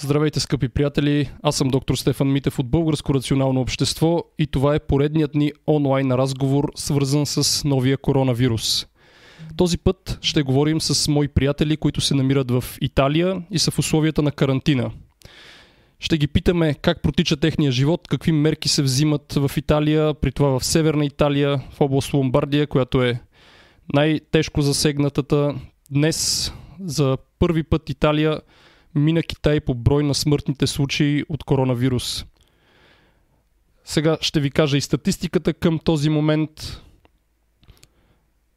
Здравейте, скъпи приятели! Аз съм доктор Стефан Митев от Българско рационално общество и това е поредният ни онлайн разговор, свързан с новия коронавирус. Този път ще говорим с мои приятели, които се намират в Италия и са в условията на карантина. Ще ги питаме как протича техния живот, какви мерки се взимат в Италия, при това в Северна Италия, в област Ломбардия, която е най-тежко засегнатата. Днес за първи път Италия мина Китай по брой на смъртните случаи от коронавирус. Сега ще ви кажа и статистиката към този момент.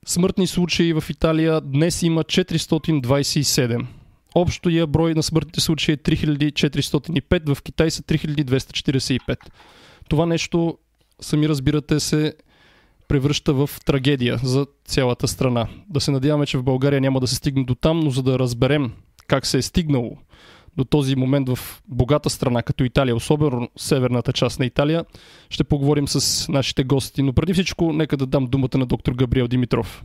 Смъртни случаи в Италия днес има 427. Общия брой на смъртните случаи е 3405, в Китай са 3245. Това нещо, сами разбирате се, превръща в трагедия за цялата страна. Да се надяваме, че в България няма да се стигне до там, но за да разберем как се е стигнало до този момент в богата страна като Италия, особено северната част на Италия, ще поговорим с нашите гости. Но преди всичко, нека да дам думата на доктор Габриел Димитров.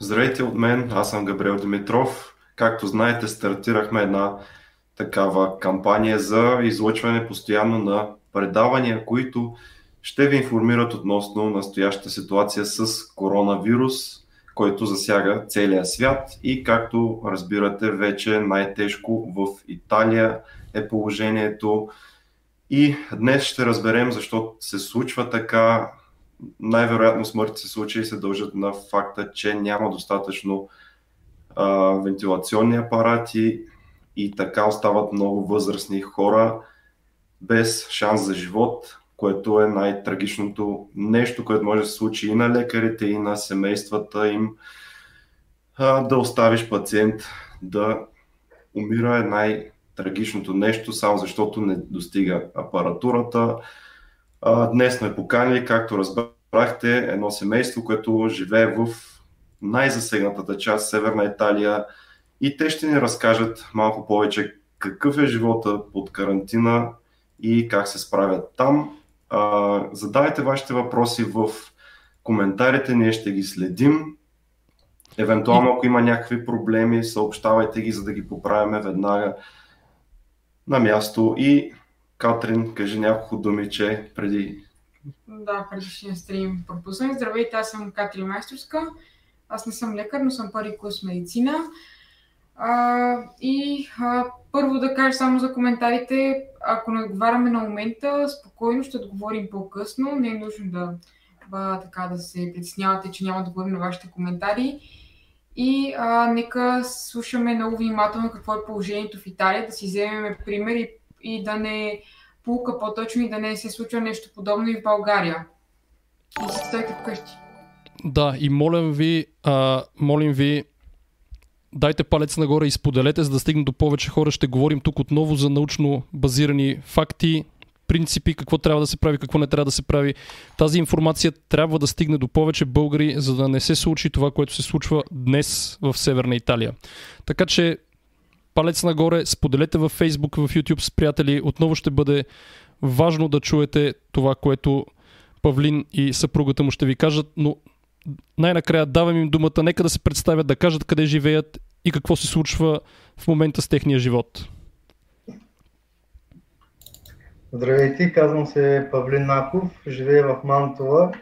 Здравейте от мен, аз съм Габриел Димитров. Както знаете, стартирахме една такава кампания за излъчване постоянно на предавания, които ще ви информират относно настоящата ситуация с коронавирус, който засяга целия свят и както разбирате вече най-тежко в Италия е положението. И днес ще разберем защо се случва така. Най-вероятно смъртните случаи се дължат на факта, че няма достатъчно а, вентилационни апарати и така остават много възрастни хора без шанс за живот, което е най-трагичното нещо, което може да се случи и на лекарите, и на семействата им. Да оставиш пациент да умира е най-трагичното нещо, само защото не достига апаратурата. Днес сме поканили, както разбрахте, едно семейство, което живее в най-засегнатата част, Северна Италия, и те ще ни разкажат малко повече какъв е живота под карантина и как се справят там. Задавайте вашите въпроси в коментарите, ние ще ги следим. Евентуално, ако има някакви проблеми, съобщавайте ги, за да ги поправяме веднага на място. И Катрин, кажи няколко думи, че преди... Да, предишния стрим пропуснах. Здравейте, аз съм Катрин Майсторска. Аз не съм лекар, но съм първи курс медицина. А, и а, първо да кажа само за коментарите. Ако не отговаряме на момента, спокойно ще отговорим по-късно. Не е нужно да, ба, така, да се притеснявате, че няма да отговорим на вашите коментари. И а, нека слушаме много внимателно какво е положението в Италия, да си вземем пример и, и да не пулка по-точно и да не се случва нещо подобно и в България. И се стойте вкъщи. Да, и молим ви, а, молим ви дайте палец нагоре и споделете, за да стигне до повече хора. Ще говорим тук отново за научно базирани факти, принципи, какво трябва да се прави, какво не трябва да се прави. Тази информация трябва да стигне до повече българи, за да не се случи това, което се случва днес в Северна Италия. Така че палец нагоре, споделете във Facebook, в YouTube с приятели. Отново ще бъде важно да чуете това, което Павлин и съпругата му ще ви кажат, но най-накрая давам им думата, нека да се представят, да кажат къде живеят и какво се случва в момента с техния живот. Здравейте, казвам се Павлин Наков, живея в Мантова,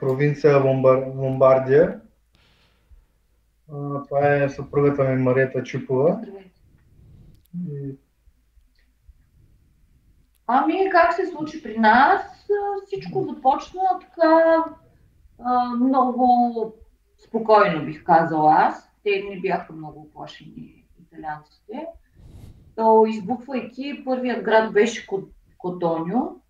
провинция Ломбар... Ломбардия. Това е съпругата ми Марията Чупова. Ами, как се случи при нас? Всичко започна така много спокойно, бих казала аз. Те не бяха много оплашени италианците. То избухвайки, първият град беше Котоньо.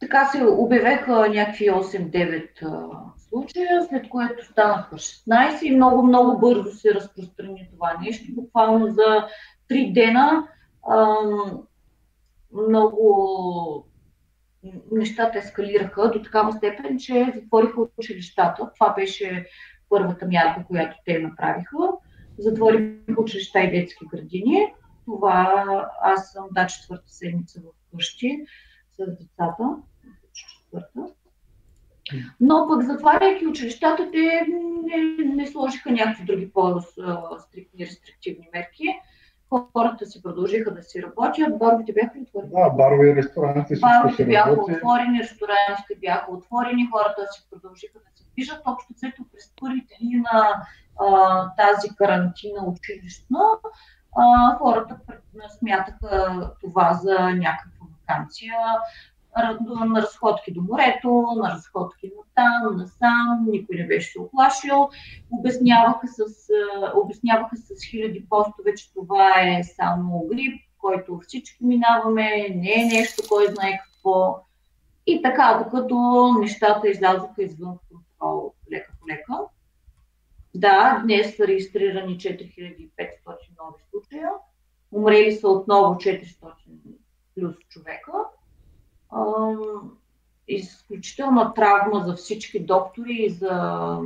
така се обявеха някакви 8-9 случая, след което станаха 16 и много, много бързо се разпространи това нещо. Буквално за 3 дена много нещата ескалираха до такава степен, че затвориха училищата. Това беше първата мярка, която те направиха. Затвориха училища и детски градини. Това аз съм да четвърта седмица в къщи с децата. Четвърта. Но пък затваряйки училищата, те не, не сложиха някакви други по-стриктни рестриктивни мерки. Хората си продължиха да си работят, баровете бяха отворени. Да, барове и ресторанти Баровете бяха работи. отворени, ресторантите бяха отворени, хората си продължиха да се движат. Общо взето през първите дни на а, тази карантина училищна, а, хората смятаха това за някаква вакансия на разходки до морето, на разходки на там, на сам, никой не беше се оплашил. Обясняваха с, обясняваха с хиляди постове, че това е само грип, който всички минаваме, не е нещо, кой знае какво. И така, докато нещата излязоха извън контрол лека по лека. Да, днес са регистрирани 4500 нови случая. Умрели са отново 400 плюс човека изключителна травма за всички доктори и за,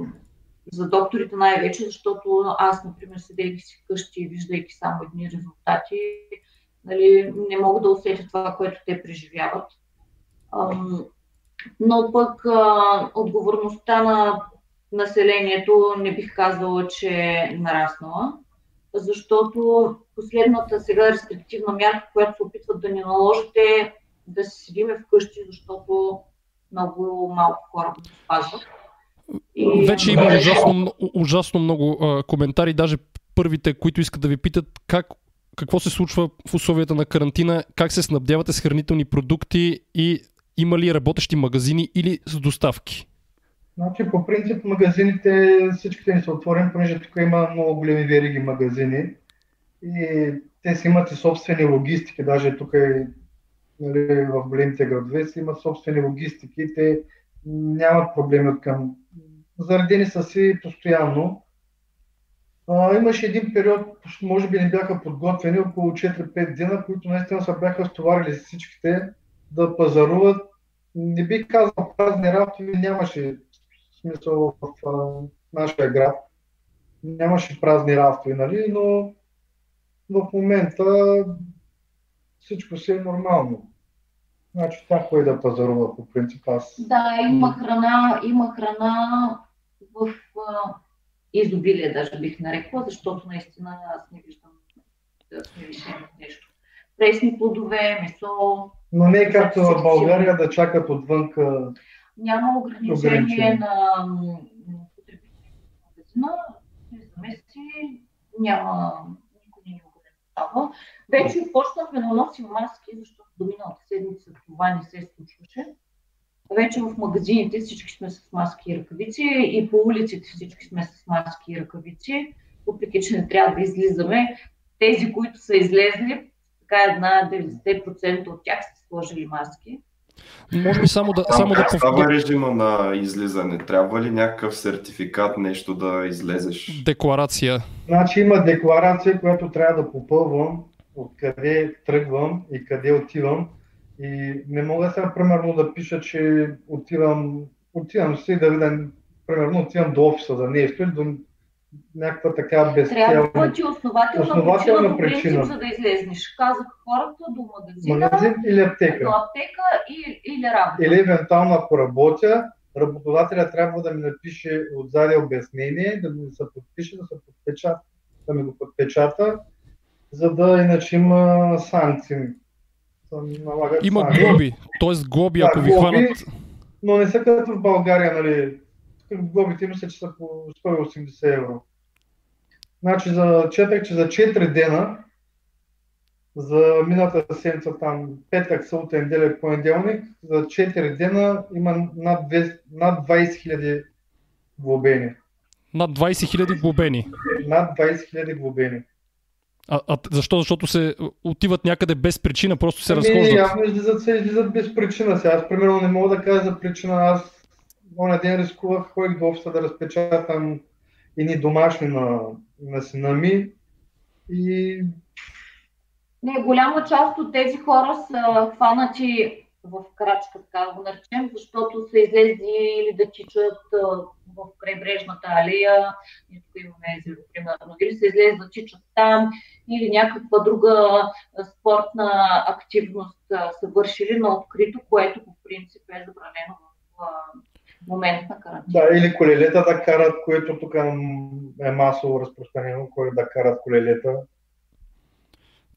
за докторите най-вече, защото аз, например, седейки си вкъщи и виждайки само едни резултати, нали, не мога да усетя това, което те преживяват. Но пък отговорността на населението не бих казала, че е нараснала, защото последната сега рестриктивна мярка, която се опитват да ни наложите, да се седиме вкъщи, защото много малко хора го спазват. И... Вече има ужасно, ужасно много а, коментари, даже първите, които искат да ви питат как, какво се случва в условията на карантина, как се снабдявате с хранителни продукти и има ли работещи магазини или с доставки? Значи, по принцип, магазините, всичките ни са отворени, понеже тук има много големи вериги магазини и те си имат и собствени логистики, даже тук е нали, в големите градове си имат собствени логистики, те нямат проблеми от към. Заредени са си постоянно. А, имаше един период, може би не бяха подготвени, около 4-5 дена, които наистина са бяха стоварили всичките да пазаруват. Не бих казал празни рафтове, нямаше смисъл в а, нашия град. Нямаше празни рафтове, нали? но в момента всичко си е нормално. Значи това кой да пазарува по принцип аз. Да, има храна, има храна в а, изобилие, даже бих нарекла, защото наистина аз не виждам да сме лишени от нещо. Пресни плодове, месо. Но не е както в България да чакат отвънка. Няма ограничение на потребителите в магазина, за месеци, няма никой не ни ограничава. Вече почнахме да носим маски, защото до миналата седмица това не се случваше. Вече в магазините всички сме с маски и ръкавици и по улиците всички сме с маски и ръкавици, въпреки че не трябва да излизаме. Тези, които са излезли, така една 90% от тях са сложили маски. Може би само да, само да става режима на излизане? Трябва ли някакъв сертификат, нещо да излезеш? Декларация. Значи има декларация, която трябва да попълвам откъде тръгвам и къде отивам. И не мога сега, примерно, да пиша, че отивам, отивам си да видя, примерно, отивам до офиса за нещо или до някаква така безцелна... Трябва ти основателна, основателна причина, причина. за да излезнеш. Казах хората до магазина, Магазин или аптека. до аптека и, или работа. Или евентуално ако работя, работодателя трябва да ми напише отзади обяснение, да ми се подпише, да се подпечата, да ми го подпечата за да иначе има санкции. Има санкции. глоби, т.е. глоби, да, ако ви хванат. Но не са като в България, нали? Глобите мисля, че са по 180 евро. Значи за, четах, че за 4 дена, за миналата седмица там, петък, събота, неделя, понеделник, за 4 дена има над, 20, над 20 хиляди глобени. Над 20 хиляди глобени? Над 20 хиляди глобени. А, а защо? Защото се отиват някъде без причина, просто се разхождат? Явно излизат, се излизат без причина. Сега аз примерно не мога да кажа за причина. Аз оня ден рискувах, ходих до офиса да разпечатам ни домашни на, на сина ми. И... Не, голяма част от тези хора са хванати в крачка, така го наречем, защото са излезли или да тичат в крайбрежната алия, ние тук имаме езеро, примерно, или са излезли да тичат там, или някаква друга спортна активност са вършили на открито, което по принцип е забранено в момент на карантина. Да, или колелета да карат, което тук е масово разпространено, кой да карат колелета.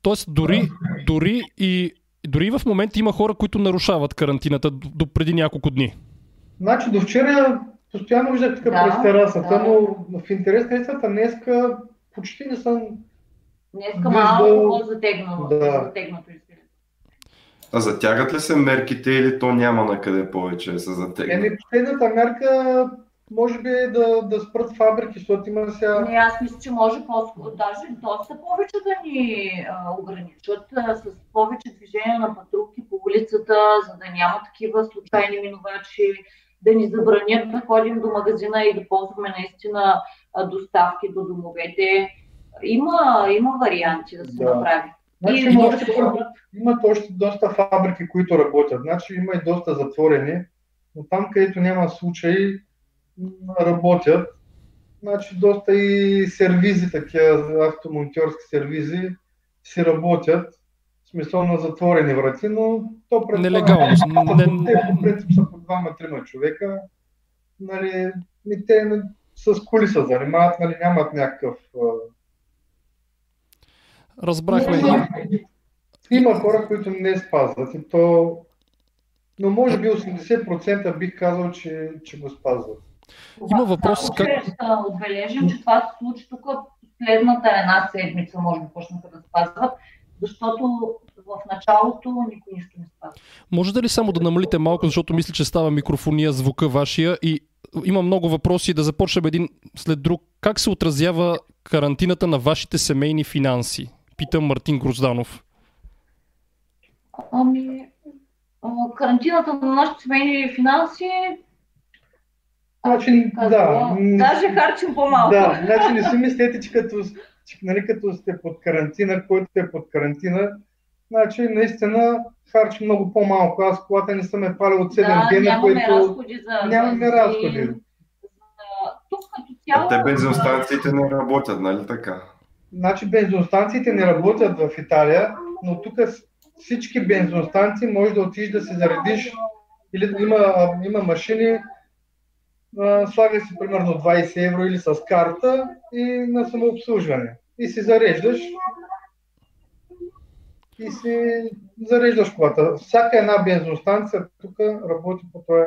Тоест, дори, дори и дори в момента има хора, които нарушават карантината до преди няколко дни. Значи до вчера постоянно виждах така Да, през терасата, да. но в интерес на истината днеска почти не съм Днеска малко по-затегнато. Да. затегнато. А затягат ли се мерките или то няма на къде повече да се затегне? Еми, последната мярка може би е да, да спрат фабрики, защото има сега... Не, аз мисля, че може по-скоро, даже доста повече да ни а, ограничат а, с повече движение на патрулки по улицата, за да няма такива случайни минувачи, да ни забранят да ходим до магазина и да ползваме наистина а, доставки до домовете. Има, има варианти да се Да. направи. Значи, И има, може още, имат още доста фабрики, които работят. Значи има и доста затворени, но там, където няма случаи, работят. Значи доста и сервизи, такива автомонтьорски сервизи, си работят. В смисъл на затворени врати, но то Нелегално. Не- Те по принцип са по двама-трима човека. Нали, те с коли се занимават, нали, нямат някакъв... Разбрахме. Има, има хора, които не спазват и то... Но може би 80% бих казал, че, че го спазват. Има въпрос Само, как- да отбележим, че това се случи тук последната една седмица, може би почнаха да спазват, защото в началото никой нищо не спазва. Можете ли само да намалите малко, защото мисля, че става микрофония, звука вашия и има много въпроси да започнем един след друг. Как се отразява карантината на вашите семейни финанси? Пита Мартин Грозданов. Ами, а, карантината на нашите семейни финанси, Значи, да, даже харчим по-малко. Да, значи не си мислете, че като, че, нали, като сте под карантина, който е под карантина, значи наистина харчи много по-малко. Аз колата не съм е палил от 7 да, дена, нямаме което разходи за нямаме разходи. за- Тук като А цяло... те бензиностанциите не работят, нали така? Значи бензиностанциите не работят в Италия, но тук всички бензиностанции може да отидеш да се заредиш или има, има машини, а, слагаш си примерно 20 евро или с карта и на самообслужване. И си зареждаш и си зареждаш колата. Всяка една бензиностанция тук работи по този,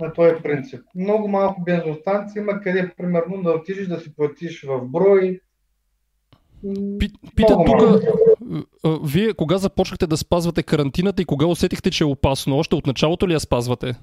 на този принцип. Много малко бензиностанции има къде примерно да отидеш да си платиш в брой. Пи- Пита тук, вие кога започнахте да спазвате карантината и кога усетихте, че е опасно? Още от началото ли я спазвате?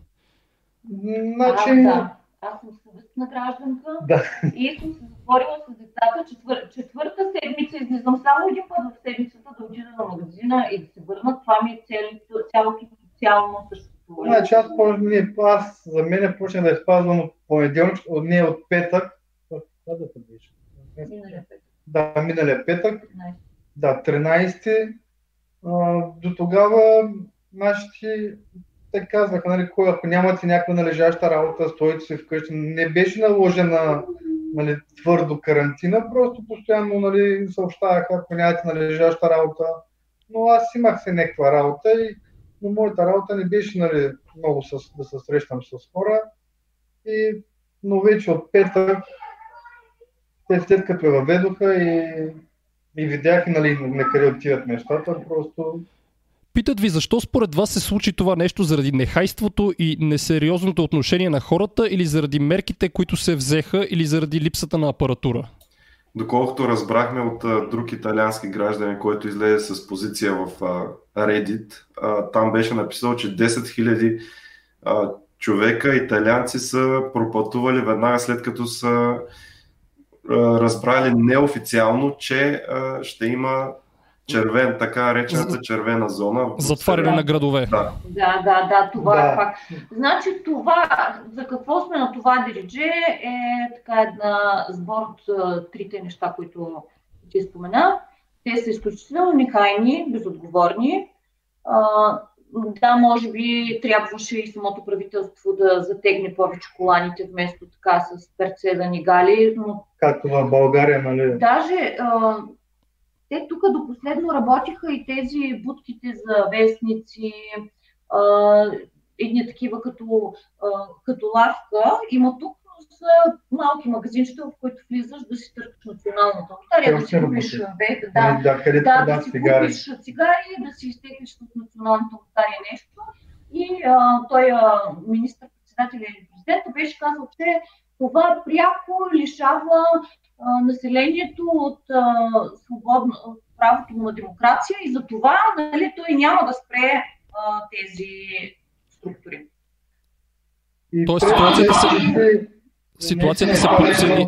Значи, А, да. Аз съм съвестна гражданка Да. и съм се затворила с децата. Четвър... Четвърта седмица излизам само един път в седмицата да отида на магазина и да се върна. Това ми е цялото, социално съществуване. Значи аз, не, аз за мен почнах да е спазвам от понеделник, от не от петък. Кога да беше? Да, миналия петък. 15. Да, 13. А, до тогава нашите те казваха, нали, кой, ако нямате някаква належаща работа, стойте се вкъщи. Не беше наложена нали, твърдо карантина, просто постоянно нали, съобщаваха, ако нямате належаща работа. Но аз имах се някаква работа, и, но моята работа не беше нали, много с, да се срещам с хора. И, но вече от петък, те след като я въведоха и и видях нали, на къде отиват нещата, просто Питат ви защо според вас се случи това нещо заради нехайството и несериозното отношение на хората или заради мерките, които се взеха или заради липсата на апаратура? Доколкото разбрахме от а, друг италиански гражданин, който излезе с позиция в а, Reddit, а, там беше написал, че 10 000 а, човека, италианци, са пропътували веднага след като са разбрали неофициално, че а, ще има червен, така речената червена зона. Затваряне на градове. Да. Да, да, да, това Да. е факт. Значи това, за какво сме на това диридже е така една сбор от трите неща, които ти спомена. Те са изключително нехайни, безотговорни. А, да, може би трябваше и самото правителство да затегне повече коланите, вместо така с перце да ни гали, но както в България, нали, Даже а, те тук до последно работиха и тези будките за вестници. А, едни такива като, като лавка. Има тук малки магазинчета, в които влизаш да си търкаш националната лотария, да си купиш да, да, да, да, да си купиш цигари, да си изтеглиш от националната лотария нещо. И а, той, министър-председател или президента, беше казал, че това пряко лишава а, населението от а, свободно, от правото на демокрация и за това нали, той няма да спре а, тези структури. Тоест ситуацията се, ситуацията се подсили.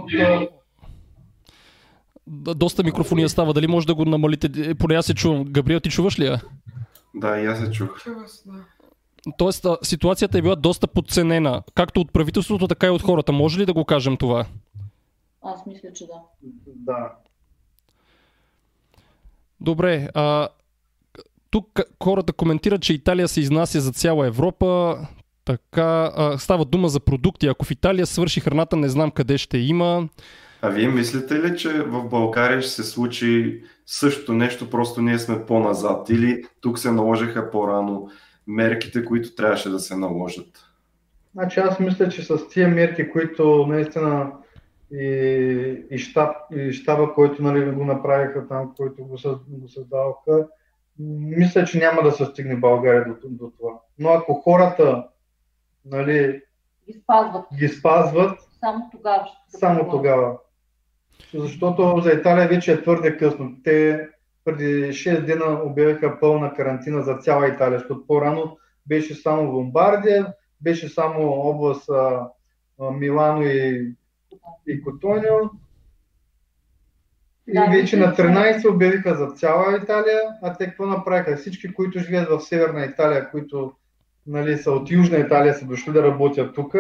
Доста микрофония става. Дали може да го намалите? Поне аз се чувам. Габриел, ти чуваш ли я? Да, и аз се чух. Тоест, ситуацията е била доста подценена, както от правителството, така и от хората. Може ли да го кажем това? Аз мисля, че да. Да. Добре. А, тук хората коментират, че Италия се изнася за цяла Европа. Така, а, става дума за продукти. Ако в Италия свърши храната, не знам къде ще има. А вие мислите ли, че в България ще се случи също нещо, просто ние сме по-назад? Или тук се наложиха по-рано мерките, които трябваше да се наложат? Значи аз мисля, че с тия мерки, които наистина и, и, щаб, и щаба, който нали, го направиха там, който го, го създаваха, мисля, че няма да се стигне България до, до това. Но ако хората нали, ги спазват, ги спазват само тогава. Само тогава. Защото за Италия вече е твърде късно. Те преди 6 дена обявиха пълна карантина за цяла Италия, защото по-рано беше само Ломбардия, беше само област а, а, Милано и, и Котонио. И да, вече на 13 обявиха за цяла Италия, а те какво направиха? Всички, които живеят в Северна Италия, които нали, са от Южна Италия, са дошли да работят тук,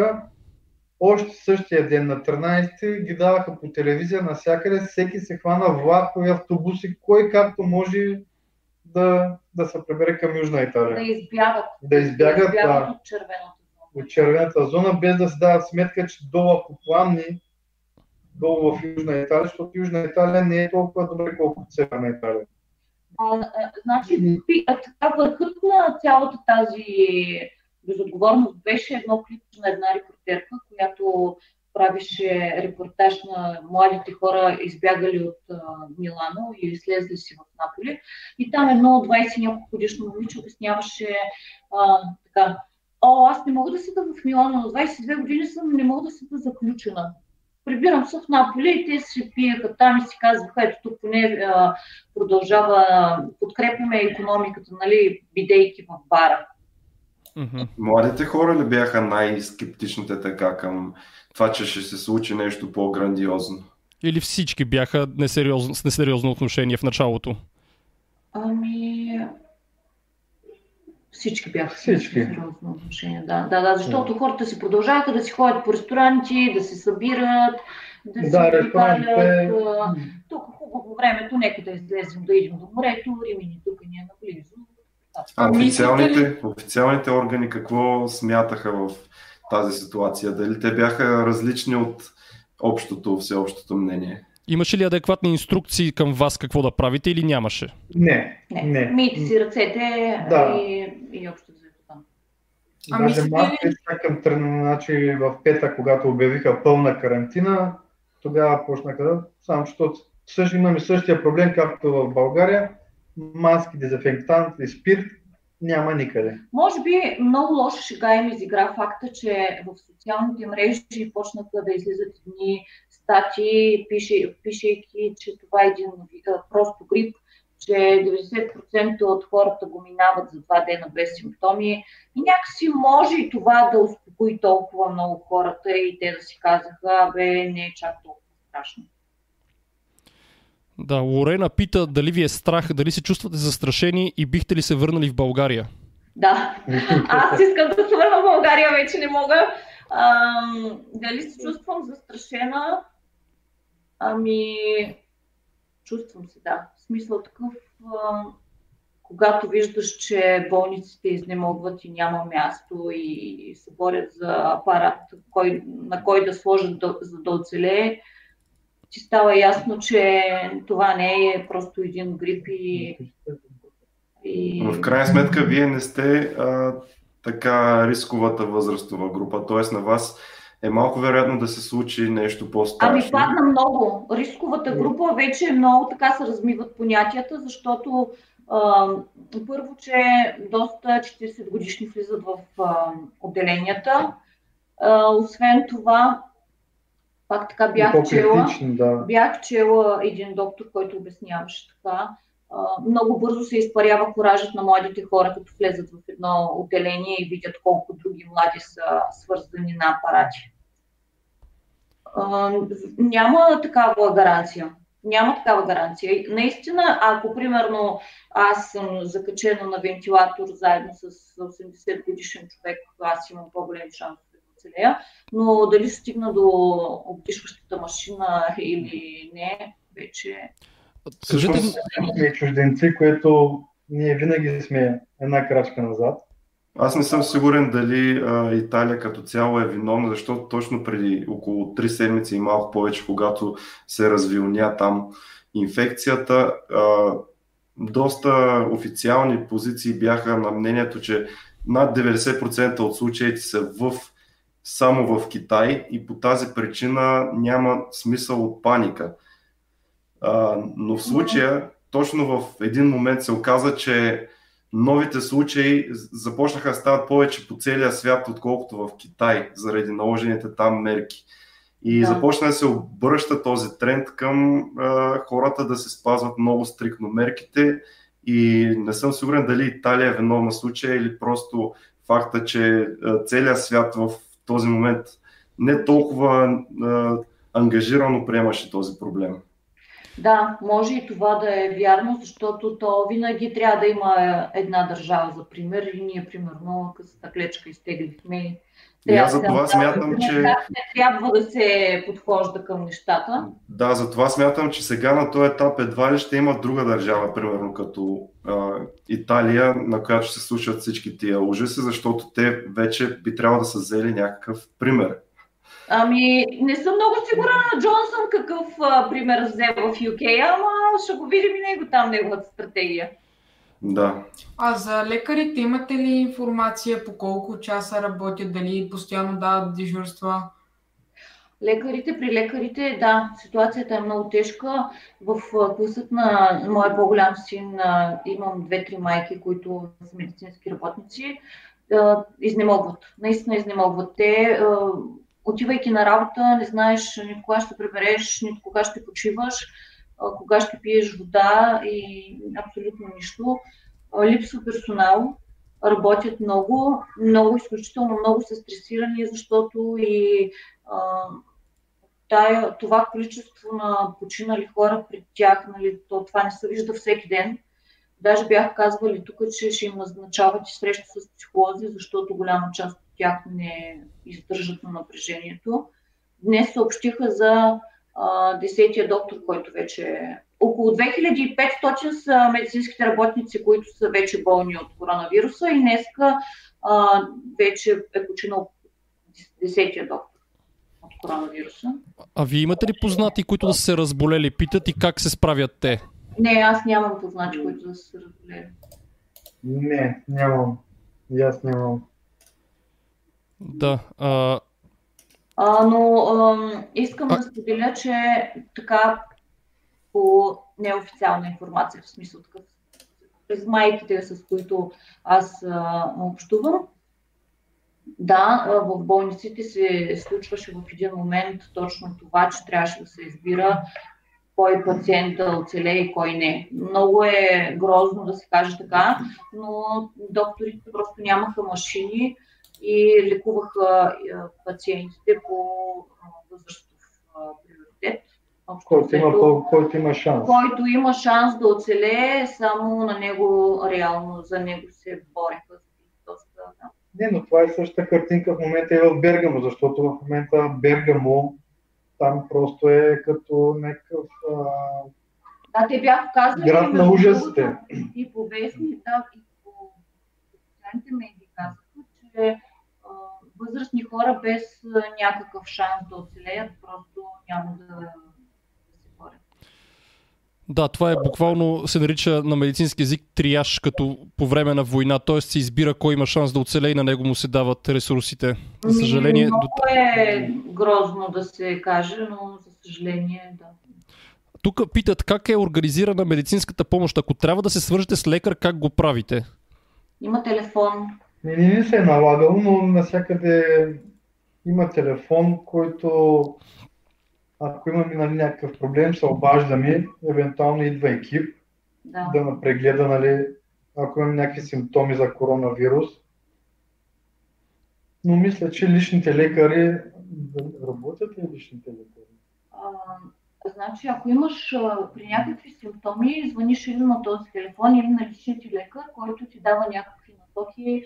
още същия ден на 13 ги даваха по телевизия навсякъде, всеки се хвана влакови, автобуси, кой както може да, да се пребере към Южна Италия. Да избягат. Да избягат, да избягат да, от червената зона. От червената зона, без да се дават сметка, че долу ако пламни, долу в Южна Италия, защото Южна Италия не е толкова добре, колкото Северна Италия. А, а, значи, така върхът на цялата тази безотговорност беше едно клип на една репортерка, която правише репортаж на младите хора, избягали от а, Милано и слезли си в Наполи. И там едно 20 няколко годишно момиче обясняваше а, така, О, аз не мога да седа в Милано, на 22 години съм, не мога да седа заключена. Прибирам се в Наполи и те си пиеха там и си казваха, ето тук поне а, продължава, подкрепяме економиката, нали, бидейки в бара. Mm-hmm. Младите хора ли бяха най-скептичните така към това, че ще се случи нещо по-грандиозно? Или всички бяха несериозно, с несериозно отношение в началото? Ами, всички бяха всички. сериозно отношение. Да, да, да, защото да. хората си продължаваха да си ходят по ресторанти, да се събират, да, да си прикалят. Тук хубаво времето, нека да излезем, да идем до морето, Римини тук ни е наблизо. А официалните, официалните органи какво смятаха в тази ситуация? Дали те бяха различни от общото, всеобщото мнение? Имаше ли адекватни инструкции към вас какво да правите или нямаше? Не. не. не. Мийте си ръцете да. и, и общо взето там. Ами Даже малко към тръгна, значи в пета, когато обявиха пълна карантина, тогава почнаха, само защото също имаме същия проблем, както в България маски, дезинфектант и спирт няма никъде. Може би много лошо шега им изигра факта, че в социалните мрежи почнаха да излизат едни стати, пише, пишейки, че това е един просто грип, че 90% от хората го минават за два дена без симптоми. И някакси може и това да успокои толкова много хората и те да си казаха, бе, не е чак толкова страшно. Да, Лорена пита дали ви е страх, дали се чувствате застрашени и бихте ли се върнали в България? Да, аз искам да се върна в България, вече не мога. А, дали се чувствам застрашена? Ами, чувствам се, да. В смисъл такъв, а, когато виждаш, че болниците изнемогват и няма място и се борят за апарат, кой, на кой да сложат, за да оцелее, ти става ясно, че това не е просто един грип и... и... В крайна сметка, вие не сте а, така рисковата възрастова група, т.е. на вас е малко вероятно да се случи нещо по-страшно. Ами падна много. Рисковата група вече е много така се размиват понятията, защото а, първо, че доста 40 годишни влизат в а, отделенията. А, освен това, пак така бях чела, да. бях чела един доктор, който обясняваше така, много бързо се изпарява коражът на младите хора, като влезат в едно отделение и видят колко други млади са свързани на апарати. Няма такава гаранция. Няма такава гаранция. Наистина, ако примерно аз съм закачена на вентилатор заедно с 80 годишен човек, аз имам по-голем шанс да оцелея, но дали стигна до обдишващата машина или не, вече Кажете... Сме чужденци, което ние винаги сме една крачка назад. Аз не съм сигурен дали а, Италия като цяло е виновна, защото точно преди около 3 седмици и малко повече, когато се развилня там инфекцията, а, доста официални позиции бяха на мнението, че над 90% от случаите са в, само в Китай и по тази причина няма смисъл от паника. А, но в случая, точно в един момент се оказа, че новите случаи започнаха да стават повече по целия свят, отколкото в Китай, заради наложените там мерки. И да. започна да се обръща този тренд към а, хората да се спазват много стрикно мерките и не съм сигурен дали Италия е виновна случая или просто факта, че а, целият свят в този момент не толкова а, ангажирано приемаше този проблем. Да, може и това да е вярно, защото то винаги трябва да има една държава за пример и ние, примерно, късата клечка изтеглихме. И аз за това да, смятам, че... Не трябва да се подхожда към нещата. Да, за това смятам, че сега на този етап едва ли ще има друга държава, примерно като а, Италия, на която се случват всички тия ужаси, защото те вече би трябвало да са взели някакъв пример. Ами, не съм много сигурна на Джонсън какъв а, пример взе в UK, ама ще го видим и него там, неговата стратегия. Да. А за лекарите имате ли информация по колко часа работят, дали постоянно дават дежурства? Лекарите, при лекарите, да, ситуацията е много тежка. В класът на моя по-голям син имам две-три майки, които са медицински работници. Изнемогват. Наистина изнемогват. Те отивайки на работа, не знаеш нито кога ще прибереш, нито кога ще почиваш, кога ще пиеш вода и абсолютно нищо. Липсва персонал, работят много, много, изключително много са стресирани, защото и тая, това количество на починали хора пред тях, нали, то, това не се вижда всеки ден. Даже бях казвали тук, че ще им назначават и среща с психолози, защото голяма част от тях не издържат на напрежението. Днес съобщиха за десетия доктор, който вече е около 2500 са медицинските работници, които са вече болни от коронавируса и днеска а, вече е починал десетия доктор от коронавируса. А вие имате ли познати, които да са се разболели? Питат и как се справят те? Не, аз нямам познати, които да са се разболели. Не, нямам. И аз нямам. Да. А... А, но а, искам а... да споделя, че така по неофициална информация, в смисъл такъв, през майките, с които аз а, общувам, да, в болниците се случваше в един момент точно това, че трябваше да се избира кой пациент да оцелее и кой не. Много е грозно да се каже така, но докторите просто нямаха машини, и лекуваха пациентите по възрастов приоритет. Който има, който има шанс. Който има шанс да оцелее, само на него реално за него се бориха. Доста, да. Не, но това е същата картинка в момента и в Бергамо, защото в момента Бергамо там просто е като някакъв а... Да, те бяха казали град на ужасите. И по вестни, да, и по социалните медии казаха, че възрастни хора без някакъв шанс да оцелеят, просто няма да, да се борят. Да, това е буквално се нарича на медицински език триаж, като по време на война, т.е. се избира кой има шанс да оцелее и на него му се дават ресурсите. За съжаление... Много е грозно да се каже, но за съжаление да. Тук питат как е организирана медицинската помощ. Ако трябва да се свържете с лекар, как го правите? Има телефон. Не, не, не се е налагало, но навсякъде има телефон, който ако имаме нали, някакъв проблем, се обаждаме, евентуално идва екип Да. да ме прегледа, нали, ако имам някакви симптоми за коронавирус. Но мисля, че личните лекари работят ли личните лекари? А, значи, ако имаш а, при някакви симптоми, звъниш или на този телефон, или на личния ти лекар, който ти дава някакви насоки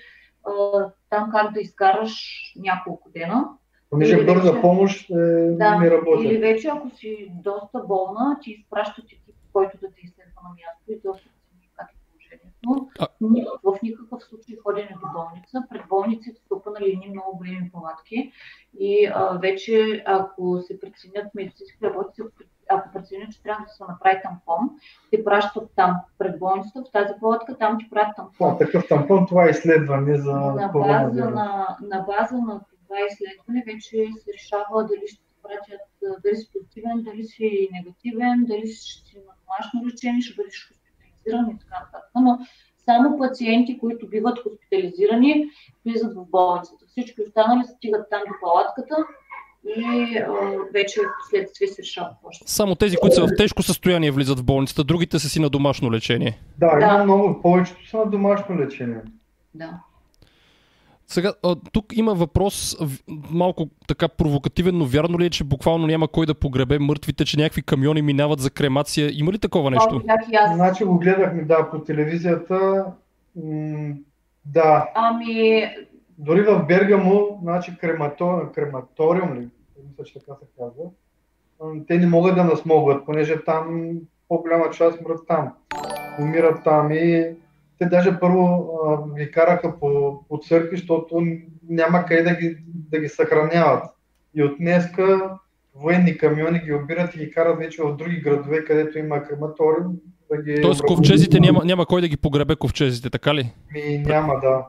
там как да изкараш няколко дена. Понеже Или бърза вече- помощ е, Да, не работят. или вече ако си доста болна, ти изпращат екип, който да те изследва на място и да прецени как е положението. Ни- В никакъв случай ходене до болница. Пред болниците са опънали едни много големи палатки и а, вече ако се преценят медицински работници, ако ако преценят, че трябва да се направи тампон, те пращат там пред болницата, в тази палатка, там ти правят тампон Това, такъв тампон, това е изследване за на база на, на база на това изследване вече се решава дали ще пратят, а, дали си позитивен, дали си негативен, дали ще си на домашно лечение, ще бъдеш хоспитализиран и така нататък. Но само пациенти, които биват хоспитализирани, влизат в болницата. Всички останали стигат там до палатката и а, вече в последствие се решава какво ще Само тези, които са в тежко състояние, влизат в болницата, другите са си на домашно лечение. Да, Да. има много, повечето са на домашно лечение. Да. Сега, тук има въпрос, малко така провокативен, но вярно ли е, че буквално няма кой да погребе мъртвите, че някакви камиони минават за кремация? Има ли такова нещо? Аз. Значи го гледахме, да, по телевизията. М- да, Ами, дори в Бергамо, значи крематор, крематориум ли, мисля, че така се казва, те не могат да насмогват, понеже там по-голяма част мрат там. Умират там и те даже първо а, ги караха по, по църкви, защото няма къде да ги, да ги съхраняват. И от днеска военни камиони ги обират и ги карат вече в други градове, където има крематориум. Да ги Тоест ковчезите няма, няма кой да ги погребе ковчезите, така ли? Ми, няма, да.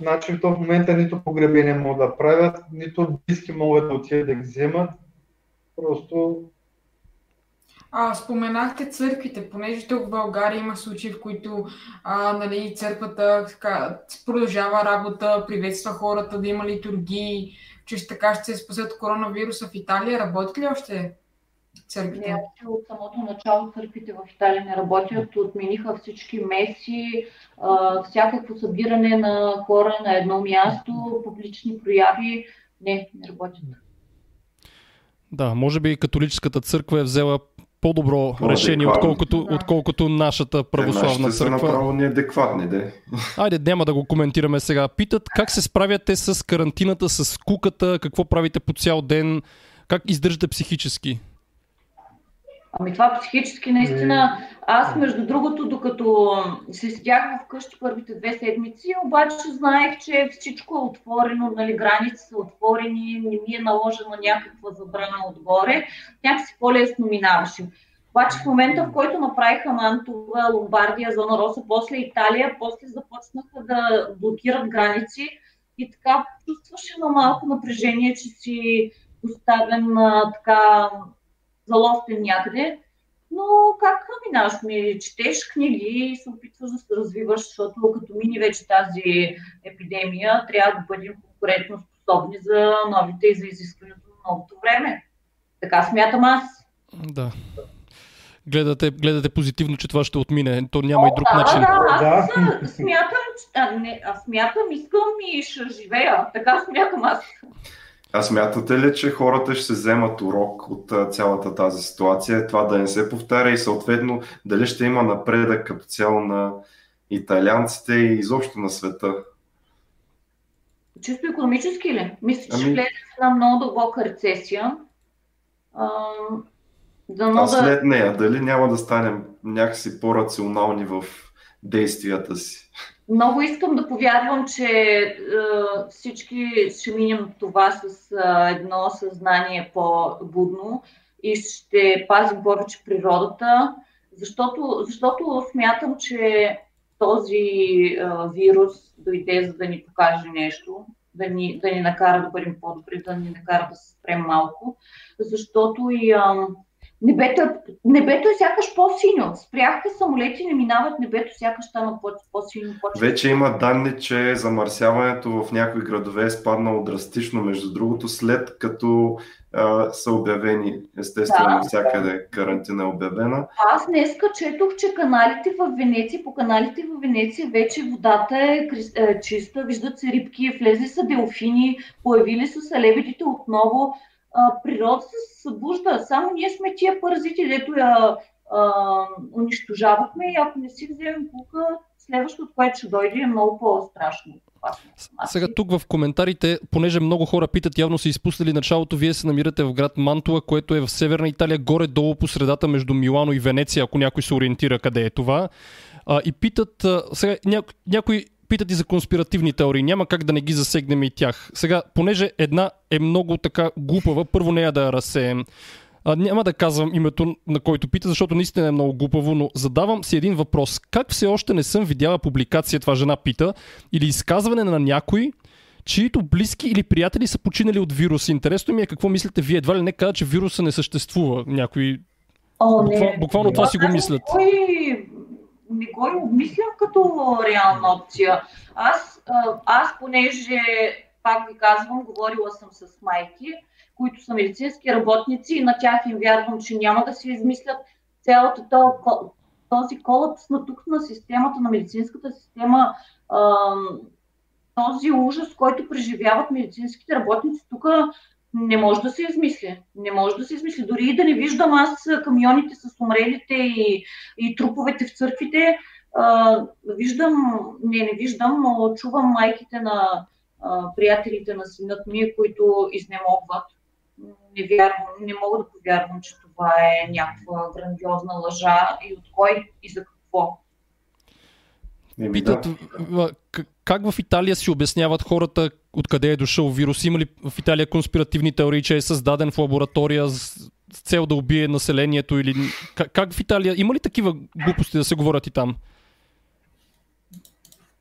Значи в момента нито погребение могат да правят, нито близки могат да отидат да ги вземат. Просто А, споменахте църквите, понеже тук в България има случаи, в които а, нали, църквата така, продължава работа, приветства хората да има литургии, че така ще се спасят коронавируса в Италия. Работят ли още църквите? Не, от самото начало църквите в Италия не работят, отмениха всички меси, всякакво събиране на хора на едно място, публични прояви. Не, не работят. Да, може би католическата църква е взела по-добро По-адекватно. решение, отколкото, Да. отколкото нашата православна Те са църква. направо неадекватни, де. Айде, няма да го коментираме сега. Питат как се справяте с карантината, с куката, какво правите по цял ден, как издържате психически. Ами това психически наистина. Аз, между другото, докато се седях вкъщи първите две седмици, обаче знаех, че всичко е отворено, нали, граници са отворени, не ми е наложена някаква забрана отгоре. Някакси по-лесно минаваше. Обаче в момента, в който направиха Мантова, Ломбардия, Зона Роса, после Италия, после започнаха да блокират граници и така чувстваше едно малко напрежение, че си поставен а, така залостен някъде. Но как минаш ми? Четеш книги и се опитваш да се развиваш, защото като мини вече тази епидемия, трябва да бъдем конкурентно способни за новите и за изискването на новото време. Така смятам аз. Да. Гледате, гледате позитивно, че това ще отмине. То няма и друг да, начин. Да, аз Да. смятам, че, а, не, аз смятам, искам и ще живея. Така смятам аз. А смятате ли, че хората ще се вземат урок от цялата тази ситуация, това да не се повтаря и съответно дали ще има напредък като цяло на италианците и изобщо на света? Чисто економически ли? Мисля, че Ами- ще влезе в една много дълбока рецесия. А, дано А след нея, дали няма да станем някакси по-рационални в действията си? Много искам да повярвам, че е, всички ще минем това с е, едно съзнание по-будно и ще пазим повече природата, защото, защото смятам, че този а, вирус дойде за да ни покаже нещо, да ни, да ни накара да бъдем по-добри, да ни накара да се спрем малко, защото и а, Небето, небето е сякаш по-синьо. Спряха самолети, не минават небето, сякаш стана по-синьо. Вече има данни, че замърсяването в някои градове е спаднало драстично, между другото, след като а, са обявени, естествено, да, навсякъде да. карантина е обявена. Аз днеска четох, че каналите в Венеция, по каналите в Венеция вече водата е, е чиста, виждат се рибки, влезли са делфини, появили са се лебедите отново природата се събужда. Само ние сме тия паразити, дето я а, унищожавахме и ако не си вземем пука, следващото, което ще дойде е много по-страшно. Сега тук в коментарите, понеже много хора питат, явно са изпуснали началото, вие се намирате в град Мантуа, което е в северна Италия, горе-долу по средата между Милано и Венеция, ако някой се ориентира къде е това. А, и питат, а, сега ня, някой питат и за конспиративни теории. Няма как да не ги засегнем и тях. Сега, понеже една е много така глупава, първо нея да я разсеем. А, няма да казвам името на който пита, защото наистина е много глупаво, но задавам си един въпрос. Как все още не съм видяла публикация, това жена пита, или изказване на някой, чието близки или приятели са починали от вирус. Интересно ми е какво мислите вие. Едва ли не каза, че вируса не съществува. Някой О, не. Буквално, буквално това си го мислят. Кой не го и обмислям като реална опция. Аз, аз, понеже, пак ви казвам, говорила съм с майки, които са медицински работници и на тях им вярвам, че няма да си измислят цялата този колапс на тук на системата, на медицинската система, този ужас, който преживяват медицинските работници тук, не може да се измисли. Не може да се измисли. Дори и да не виждам аз камионите с умрелите и, и труповете в църквите, а, виждам, не, не виждам, но чувам майките на а, приятелите на синът ми, които изнемогват. Не, вярвам, не мога да повярвам, че това е някаква грандиозна лъжа и от кой и за какво. Питат как в Италия си обясняват хората откъде е дошъл вирус? Има ли в Италия конспиративни теории, че е създаден в лаборатория с цел да убие населението? Или... Как в Италия? Има ли такива глупости да се говорят и там?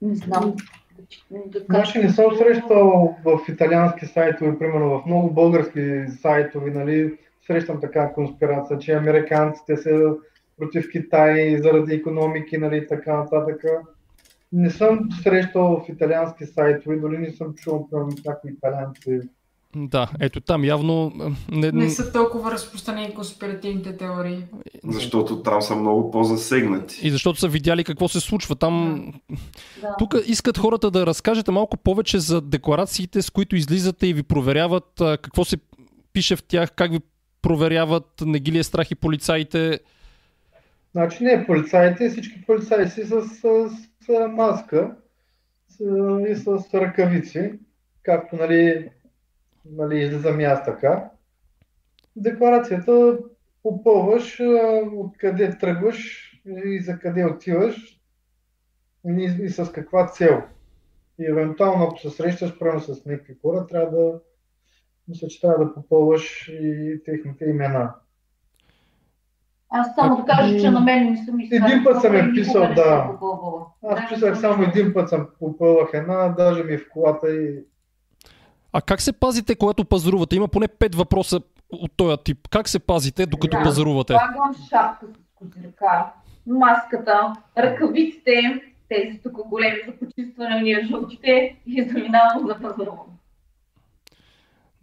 Не знам. Значи не съм срещал в италиански сайтове, примерно в много български сайтове, нали, срещам така конспирация, че американците са против Китай заради економики, нали, така нататък не съм срещал в италиански сайтове, дори не съм чул про някои италианци. Да, ето там явно... Не, не са толкова разпространени конспиративните теории. Защото там са много по-засегнати. И защото са видяли какво се случва. Там... Да. Тук искат хората да разкажете малко повече за декларациите, с които излизате и ви проверяват какво се пише в тях, как ви проверяват, не ги ли е страх и полицаите. Значи не полицаите, всички полицаи си с, с с маска и с ръкавици, както нали, нали, излизам аз така. Декларацията попълваш откъде тръгваш и за къде отиваш и, и с каква цел. И евентуално, ако се срещаш правилно с някакви хора, трябва да мисля, че трябва да попълваш и техните имена. Аз само да кажа, че на мен не съм изказал. Един път съм е писал, да. Аз писах само един път съм попълвах една, даже ми е в колата и... А как се пазите, когато пазарувате? Има поне пет въпроса от този тип. Как се пазите, докато да, пазарувате? Слагам шапка с козирка, маската, ръкавиците, тези тук големи за почистване, ние жълтите и заминавам за пазаруване.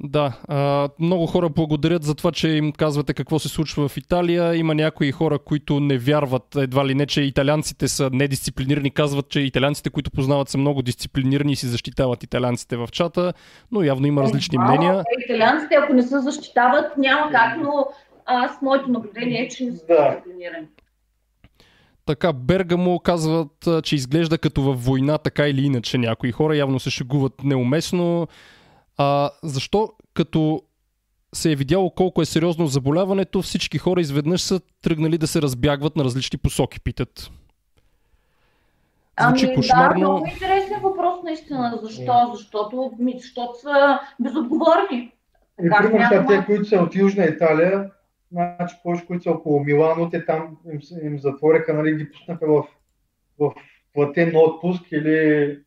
Да, а, много хора благодарят за това, че им казвате какво се случва в Италия. Има някои хора, които не вярват едва ли не, че италианците са недисциплинирани. Казват, че италианците, които познават, са много дисциплинирани и си защитават италианците в чата, но явно има различни е, мнения. Италианците, ако не се защитават, няма как, но аз моето наблюдение е, че не са дисциплинирани. Така, Бергамо казват, че изглежда като във война, така или иначе. Някои хора явно се шегуват неуместно. А, защо като се е видяло колко е сериозно заболяването, всички хора изведнъж са тръгнали да се разбягват на различни посоки, питат. Звучи ами, кошмарно. Да, много интересен въпрос наистина. Защо? Защото, защото са безотговорни. И примерно те, които са от Южна Италия, значи повече, които са около Милано, те там им, им затвориха, нали, ги пуснаха в, в платен отпуск или,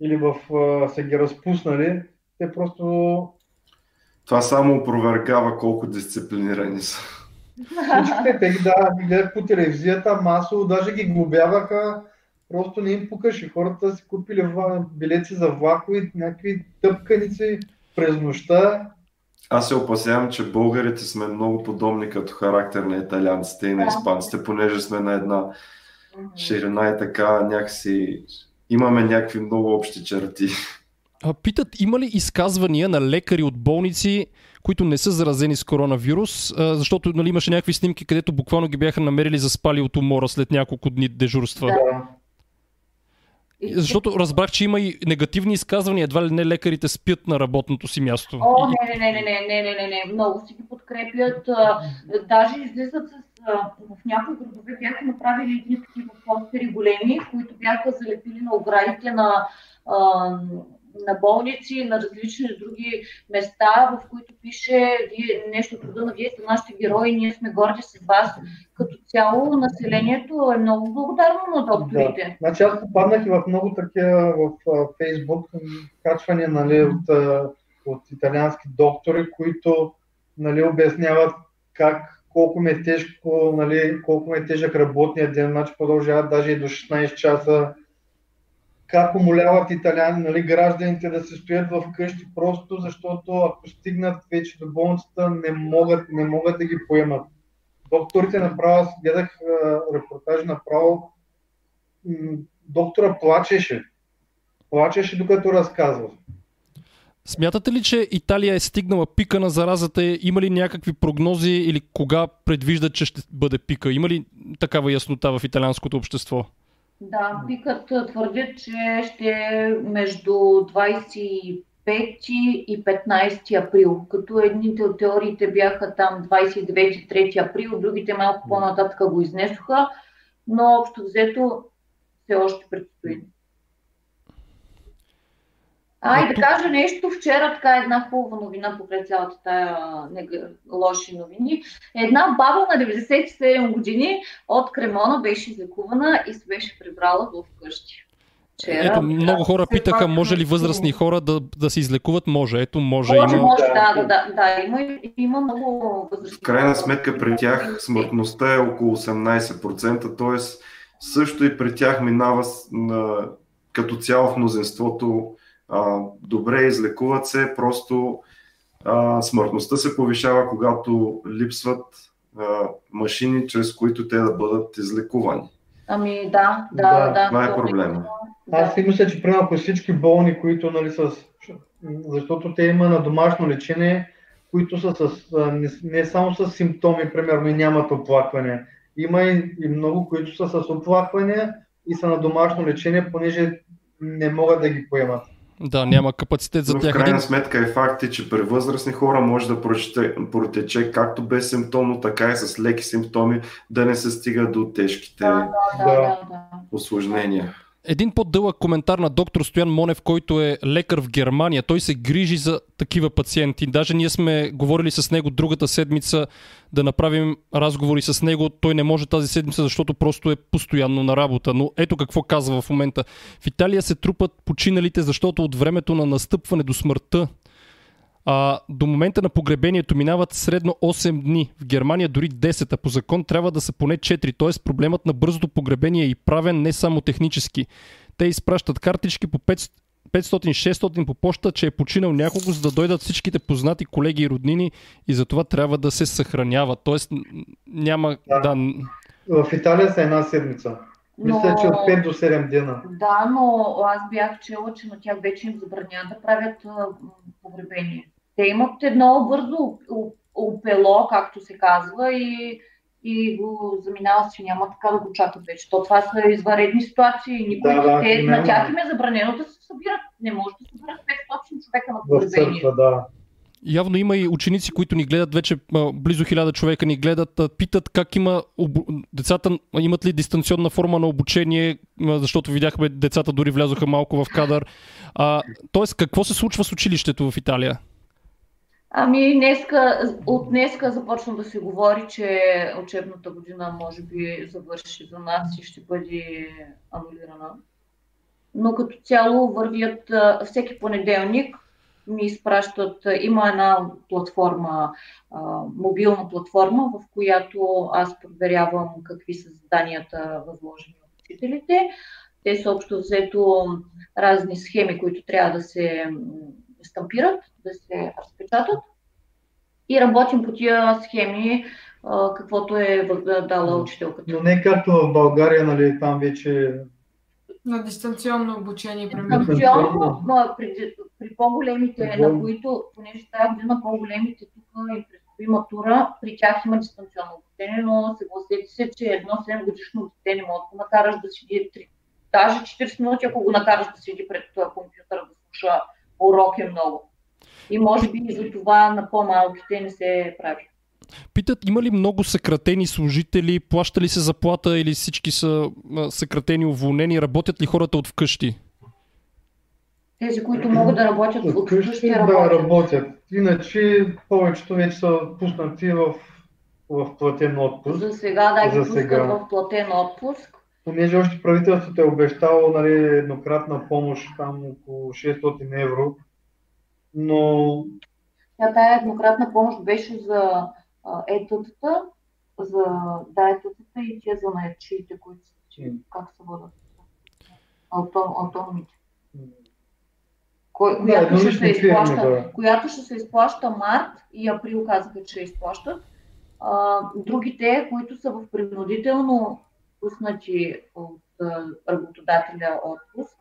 или в, а, са ги разпуснали. Те просто... Това само опровергава колко дисциплинирани са. Всичките те ги да, ги гледах по телевизията, масово, даже ги глобяваха, просто не им покаше. Хората си купили билети за влакови, някакви тъпканици през нощта. Аз се опасявам, че българите сме много подобни като характер на италианците и на испанците, понеже сме на една ширина и така някакси имаме някакви много общи черти. Питат, има ли изказвания на лекари от болници, които не са заразени с коронавирус, защото нали, имаше някакви снимки, където буквално ги бяха намерили заспали от умора след няколко дни дежурства. Да. Защото разбрах, че има и негативни изказвания, едва ли не лекарите спят на работното си място. О, не, не, не, не, не, не, не, не, много си ги подкрепят. Даже излизат с в някои градове бяха направили едни такива постери големи, които бяха залепили на оградите на на болници, на различни други места, в които пише вие, нещо труда на вие сте нашите герои, ние сме горди с вас. Като цяло населението е много благодарно на докторите. Да. Значи аз попаднах и в много такива в Фейсбук качвания нали, от, от италиански доктори, които нали, обясняват как колко ми е тежко, нали, колко ми е тежък работния ден, значи продължават даже и до 16 часа как умоляват италяни, нали, гражданите да се стоят в къщи, просто защото ако стигнат вече до болницата, не могат, не могат да ги поемат. Докторите направо, гледах репортаж направо, доктора плачеше. Плачеше докато разказва. Смятате ли, че Италия е стигнала пика на заразата? Има ли някакви прогнози или кога предвиждат, че ще бъде пика? Има ли такава яснота в италианското общество? Да, пикът твърдят, че ще е между 25 и 15 април, като едните от теориите бяха там 29-3 април, другите малко по-нататък го изнесоха, но общо взето все още предстои. А, и да кажа нещо, вчера така една хубава новина покрай цялата тая нега, лоши новини. Една баба на 97 години от Кремона беше излекувана и се беше прибрала в къщи. Вчера, Ето, много хора питаха, може ли възрастни хора да, да се излекуват? Може, ето, може. Може, има... може да, да, да, да, има, има много възрастни В крайна сметка при тях смъртността е около 18%, т.е. също и при тях минава на, като цяло в мнозинството а, добре, излекуват се, просто а, смъртността се повишава, когато липсват а, машини, чрез които те да бъдат излекувани. Ами да, да, да. Това е проблема. Аз си мисля, че примерно ако всички болни, които нали, с... Защото те има на домашно лечение, които са с, не, не само с симптоми, примерно, и нямат оплакване. Има и, и много, които са с оплакване и са на домашно лечение, понеже не могат да ги поемат. Да, няма капацитет за Но тях. В крайна сметка е факт, че при възрастни хора може да протече както без симптомно, така и с леки симптоми, да не се стига до тежките да, да, да, да. осложнения. Един по-дълъг коментар на доктор Стоян Монев, който е лекар в Германия. Той се грижи за такива пациенти. Даже ние сме говорили с него другата седмица да направим разговори с него. Той не може тази седмица, защото просто е постоянно на работа. Но ето какво казва в момента. В Италия се трупат починалите, защото от времето на настъпване до смъртта а, до момента на погребението минават средно 8 дни. В Германия дори 10, а по закон трябва да са поне 4. Т.е. проблемът на бързото погребение е и правен не само технически. Те изпращат картички по 500-600 по почта, че е починал няколко, за да дойдат всичките познати колеги и роднини и за това трябва да се съхранява. Тоест няма... Да. да... В Италия са една седмица. Но... Мисля, че от 5 до 7 дена. Да, но аз бях чела, че на тях вече им забраняват да правят погребение те имат едно бързо опело, както се казва, и, и го заминава си, няма така да го чакат вече. То това са изваредни ситуации. Никой, да, да, те, на тях им е забранено да се събират. Не може да събират 500 човека на погребение. да. Явно има и ученици, които ни гледат вече близо хиляда човека ни гледат, питат как има децата имат ли дистанционна форма на обучение, защото видяхме децата дори влязоха малко в кадър. А, тоест, какво се случва с училището в Италия? Ами, днеска, от днеска започна да се говори, че учебната година може би завърши за нас и ще бъде анулирана. Но като цяло вървят всеки понеделник ми изпращат, има една платформа, мобилна платформа, в която аз проверявам какви са заданията възложени от учителите. Те са общо взето разни схеми, които трябва да се стампират, да се разпечатат. И работим по тия схеми, каквото е дала учителката. Но не както в България, нали, там вече на дистанционно обучение, примерно. Дистанционно, при, при по-големите, на които, понеже тази година по-големите тук им предстои матура, при тях има дистанционно обучение, но съгласете се, че едно 7 годишно дете не може да накараш да седи 3, даже 40 минути, ако го накараш да седи пред този компютър да слуша урок е много. И може би и за това на по-малките не се прави. Питат, има ли много съкратени служители, плаща ли се заплата или всички са съкратени, уволнени, работят ли хората от вкъщи? Тези, които могат да работят от вкъщи, да, работят. работят. Иначе повечето вече са пуснати в, в платен отпуск. За сега да ги пускат сега. в платен отпуск. Понеже още правителството е обещало нали, еднократна помощ, там около 600 евро, но... Тя тая еднократна помощ беше за етотата, за да, етотата и тия за наечиите, които са, mm. как се водят? Автономите. Кой, която, ще се изплаща, да. която ще се изплаща март и април казаха, че изплащат. А, другите, които са в принудително пуснати от работодателя отпуск,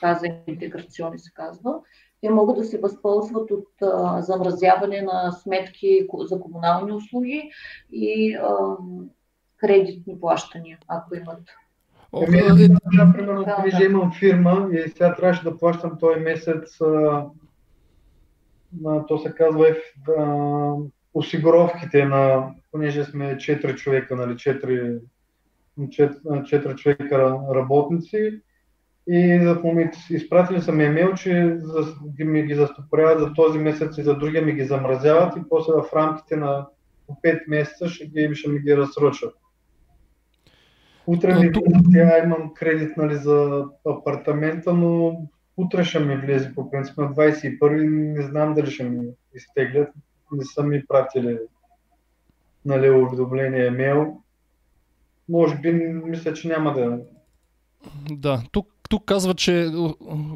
каза интеграционни се казва, те могат да се възползват от а, замразяване на сметки за комунални услуги и а, кредитни плащания, ако имат. Ами, аз, примерно, да, да. имам фирма и сега трябваше да плащам този месец, а, а, то се казва а, осигуровките на, понеже сме 4 човека, нали, 4, 4, 4 човека работници, и в момента изпратили са ми емейл, че за, ми ги застопоряват за този месец и за другия ми ги замразяват и после в рамките на 5 месеца ще, ги, ще ми ги разсрочат. Утре ми влезе, имам кредит нали, за апартамента, но утре ще ми влезе по принцип на 21 не знам дали ще ми изтеглят. Не са ми пратили нали, уведомление емейл. Може би мисля, че няма да. Да, тук тук казва, че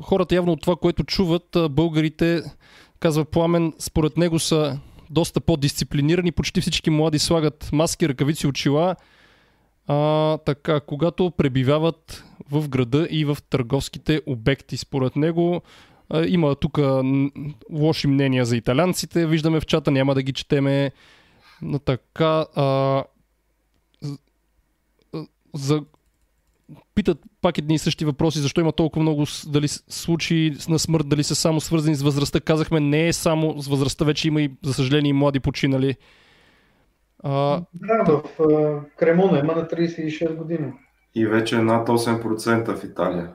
хората явно от това, което чуват, българите, казва Пламен, според него са доста по-дисциплинирани. Почти всички млади слагат маски, ръкавици, очила. А, така, когато пребивават в града и в търговските обекти. Според него а, има тук лоши мнения за италянците. Виждаме в чата, няма да ги четеме. Но така, а, за питат пак едни и същи въпроси, защо има толкова много дали случаи на смърт, дали са само свързани с възрастта. Казахме, не е само с възрастта, вече има и, за съжаление, и млади починали. А, да, в Кремона има на 36 години. И вече е над 8% в Италия.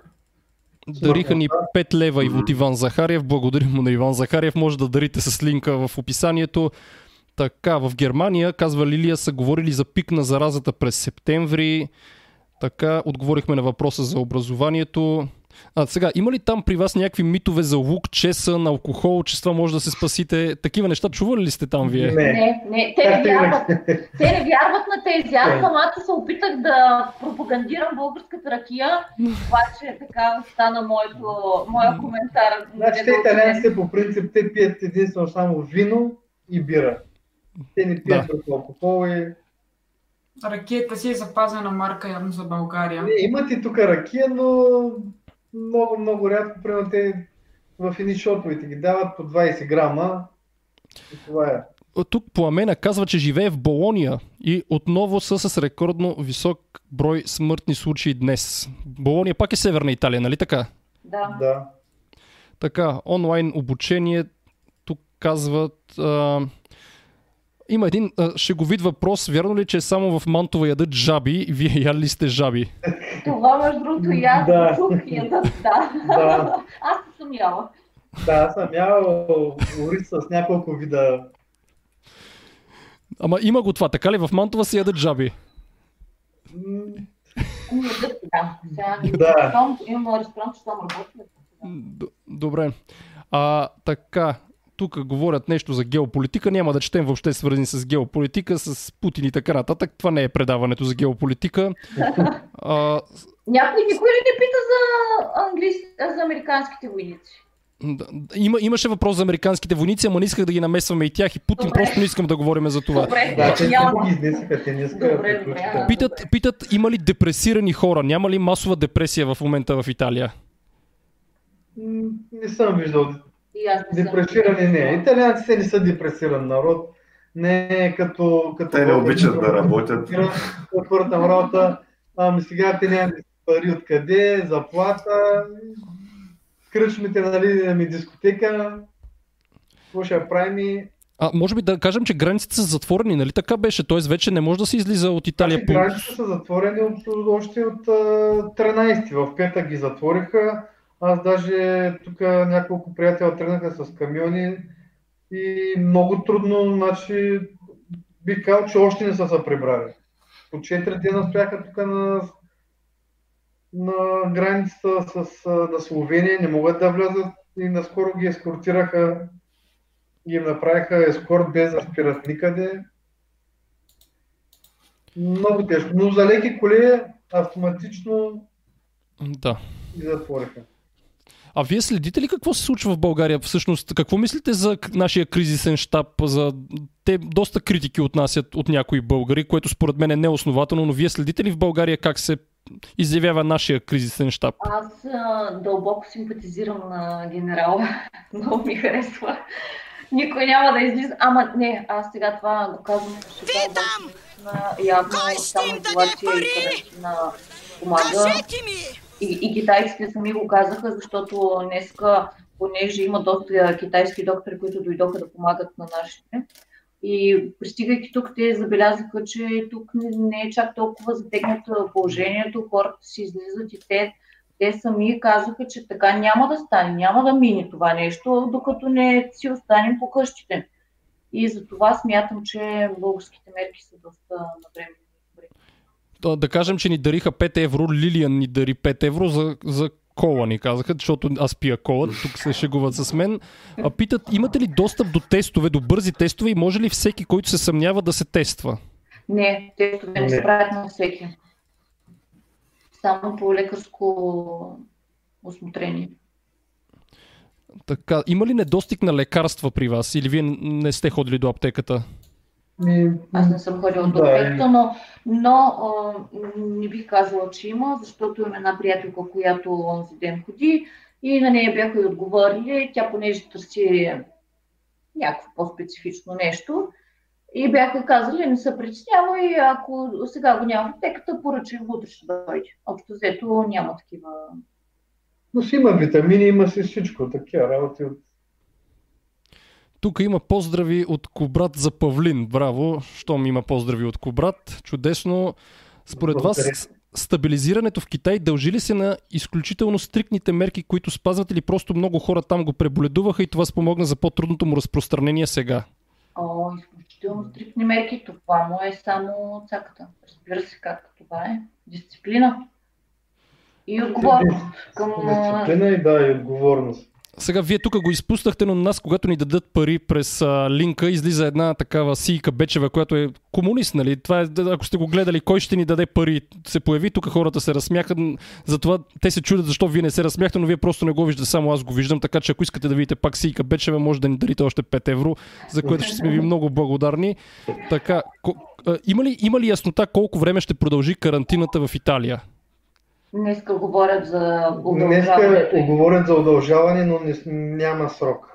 Дариха ни 5 лева и от Иван Захариев. Благодарим му на Иван Захариев. Може да дарите с линка в описанието. Така, в Германия, казва Лилия, са говорили за пик на заразата през септември. Така, отговорихме на въпроса за образованието. А сега, има ли там при вас някакви митове за лук, чесън, алкохол, че с това може да се спасите? Такива неща чували ли сте там вие? Не, не, не те не вярват. те не вярват на тези. Аз самата се опитах да пропагандирам българската ракия, обаче така стана моето, моя коментар. Значи те италянците по принцип те пият единствено само вино и бира. Те не пият да. алкохол и Ракията си е запазена марка явно за България. Не, имат и тук ракия, но много, много рядко, примерно те в едни шотовете ги дават по 20 грама. И това е. Тук Пламена казва, че живее в Болония и отново са с рекордно висок брой смъртни случаи днес. Болония пак е Северна Италия, нали така? Да. да. Така, онлайн обучение, тук казват, а, има един а, шеговит въпрос. Вярно ли, че само в Мантова ядат жаби? Вие яли ли сте жаби? Това, между другото, и аз да. тук ядат, да. да. аз съм яла. Да, аз съм ял ориз с няколко вида. Ама има го това, така ли? В Мантова се ядат жаби. Ами, да, ресторант, че там работим. Д- Добре. А, така, тук говорят нещо за геополитика. Няма да четем въобще свързани с геополитика, с Путин и така нататък. Това не е предаването за геополитика. А, Някой никой ли не пита за, английски, за американските войници? има, имаше въпрос за американските войници, ама не исках да ги намесваме и тях и Путин. Добре. Просто не искам да говорим за това. Добре, Да, те няма. ги изнесаха, те не искат да Добре. Питат, питат, има ли депресирани хора? Няма ли масова депресия в момента в Италия? Не съм виждал. И аз не съм. Депресирани не. Италианците не са депресиран народ. Не е като... като Те не обичат да работят. На работа. Ами сега те нямат пари откъде, заплата. Кръчмите, нали, ми дискотека. Какво ще правим? А, може би да кажем, че границите са затворени, нали така беше? Тоест вече не може да се излиза от Италия по... Границите са затворени от, още от а, 13-ти. В петък ги затвориха. Аз даже тук няколко приятела тръгнаха с камиони и много трудно, значи бих казал, че още не са се прибрали. По 4 дена стояха тук на, на границата с, на Словения, не могат да влязат и наскоро ги ескортираха, ги направиха ескорт без да спират никъде. Много тежко. Но за леки коли автоматично Да. ги затвориха. А вие следите ли какво се случва в България? Всъщност, какво мислите за нашия кризисен щаб? За... Те доста критики отнасят от някои българи, което според мен е неоснователно, но вие следите ли в България как се изявява нашия кризисен щаб? Аз а, дълбоко симпатизирам на генерала. Много ми харесва. Никой няма да излиза. Ама не, аз сега това го казвам обаче наистина явно Кой ще им това, даде че пари? на помага. Кажете ми! И, и китайците сами го казаха, защото днеска, понеже има доста китайски доктори, които дойдоха да помагат на нашите. И пристигайки тук, те забелязаха, че тук не, е чак толкова затегнато положението, хората си излизат и те, те сами казаха, че така няма да стане, няма да мине това нещо, докато не си останем по къщите. И за това смятам, че българските мерки са доста навременни. Да, да кажем, че ни дариха 5 евро, Лилиан ни дари 5 евро за, за кола, ни казаха, защото аз пия кола, тук се шегуват с мен. А питат, имате ли достъп до тестове, до бързи тестове и може ли всеки, който се съмнява да се тества? Не, тестове не Не. се правят на всеки. Само по лекарско осмотрение. Така, има ли недостиг на лекарства при вас или вие не сте ходили до аптеката? Ми, Аз не съм ходила до Да, аптеката, но, но а, не бих казала, че има, защото имам една приятелка, която онзи ден ходи и на нея бяха и отговорили. Тя понеже търси някакво по-специфично нещо и бяха казали, не се притеснява и ако сега го няма в аптеката, поръчай утре ще дойде. Общо взето няма такива но си има витамини, има си всичко. Такива работи от Тук има поздрави от Кобрат за Павлин. Браво, щом има поздрави от Кобрат. Чудесно. Според вас, Благодаря. стабилизирането в Китай дължи ли се на изключително стриктните мерки, които спазват или просто много хора там го преболедуваха и това спомогна за по-трудното му разпространение сега? О, изключително стриктни мерки. Това му е само цаката. Разбира се как това е. Дисциплина. И отговорност към... дисциплина и да, и отговорност. Сега вие тук го изпуснахте, но на нас, когато ни дадат пари през а, линка, излиза една такава Сийка Бечева, която е комунист, нали? Това е, ако сте го гледали, кой ще ни даде пари, се появи, тук хората се разсмяха, затова те се чудят защо вие не се разсмяхте, но вие просто не го виждате, само аз го виждам, така че ако искате да видите пак Сийка Бечева, може да ни дарите още 5 евро, за което ще сме ви много благодарни. Така, ко, а, има, ли, има ли яснота колко време ще продължи карантината в Италия? Днеска говорят за Днеска удължаването. говорят за удължаване, но не, не сега.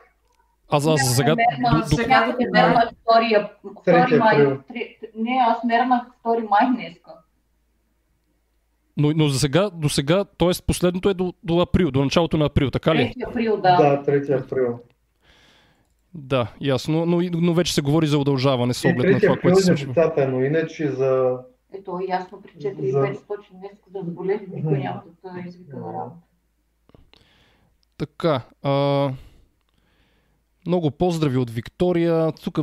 Аз, аз за сега... Мерна, до- сега да мернах 2, Трети 2 май. април. Три- Не, аз мернах 2 май днеска. Но, но за сега, до сега, т.е. последното е до, до април, до началото на април, така ли? 3 април, да. Да, 3 април. Да, ясно, но, но вече се говори за удължаване с оглед на 3 това, април което се случва. децата, но иначе за... Ето, ясно при 4 За- 500 днеска да заболели, никой няма да те извика на работа. Така, а, Много поздрави от Виктория. Тук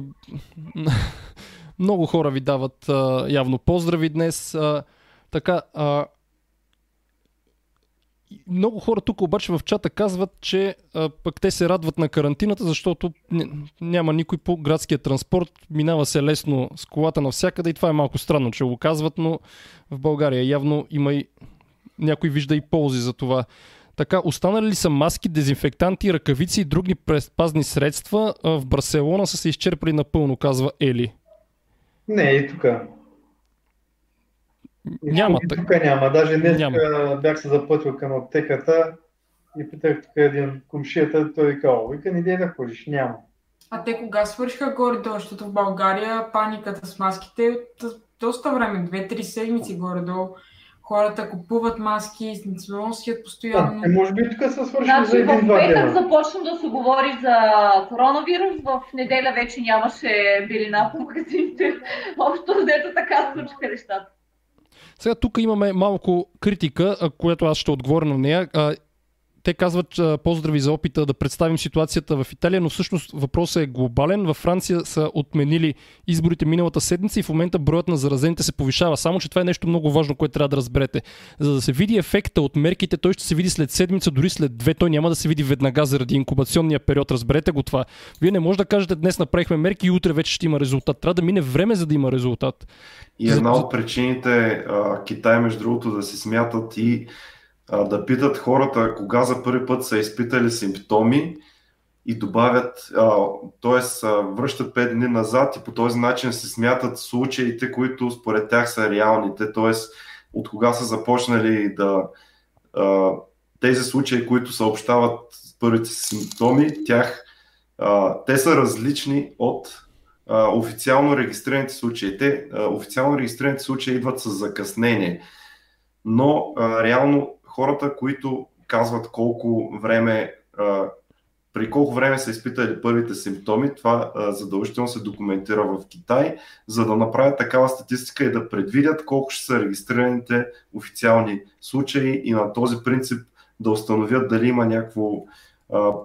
много хора ви дават а, явно поздрави днес. А, така, а, много хора тук обаче в чата казват, че а, пък те се радват на карантината, защото няма никой по градския транспорт, минава се лесно с колата навсякъде и това е малко странно, че го казват, но в България явно има и някой вижда и ползи за това. Така, останали ли са маски, дезинфектанти, ръкавици и други предпазни средства? В Барселона са се изчерпали напълно, казва Ели. Не, и тук. Няма. И тук няма. Даже днес няма. бях се запътил към аптеката и питах тук един кумшията, той казал, вика, не да ходиш, няма. А те кога свършиха горе-долу, защото в България паниката с маските е от доста време, две-три седмици горе-долу хората купуват маски, се носят постоянно. Да, е, може би тук са свършили значи, за един-два В петък започна да се говори за коронавирус, в неделя вече нямаше билина по магазините. Общо взето така случиха нещата. Сега тук имаме малко критика, която аз ще отговоря на нея те казват поздрави за опита да представим ситуацията в Италия, но всъщност въпросът е глобален. Във Франция са отменили изборите миналата седмица и в момента броят на заразените се повишава. Само, че това е нещо много важно, което трябва да разберете. За да се види ефекта от мерките, той ще се види след седмица, дори след две. Той няма да се види веднага заради инкубационния период. Разберете го това. Вие не може да кажете днес направихме мерки и утре вече ще има резултат. Трябва да мине време, за да има резултат. И една от причините Китай, между другото, да се смятат и да питат хората кога за първи път са изпитали симптоми и добавят, т.е. връщат 5 дни назад и по този начин се смятат случаите, които според тях са реалните, т.е. от кога са започнали да тези случаи, които съобщават първите симптоми, тях, те са различни от официално регистрираните случаи. Те, официално регистрираните случаи идват с закъснение, но реално хората, които казват колко време, при колко време са изпитали първите симптоми, това задължително се документира в Китай, за да направят такава статистика и да предвидят колко ще са регистрираните официални случаи и на този принцип да установят дали има някакво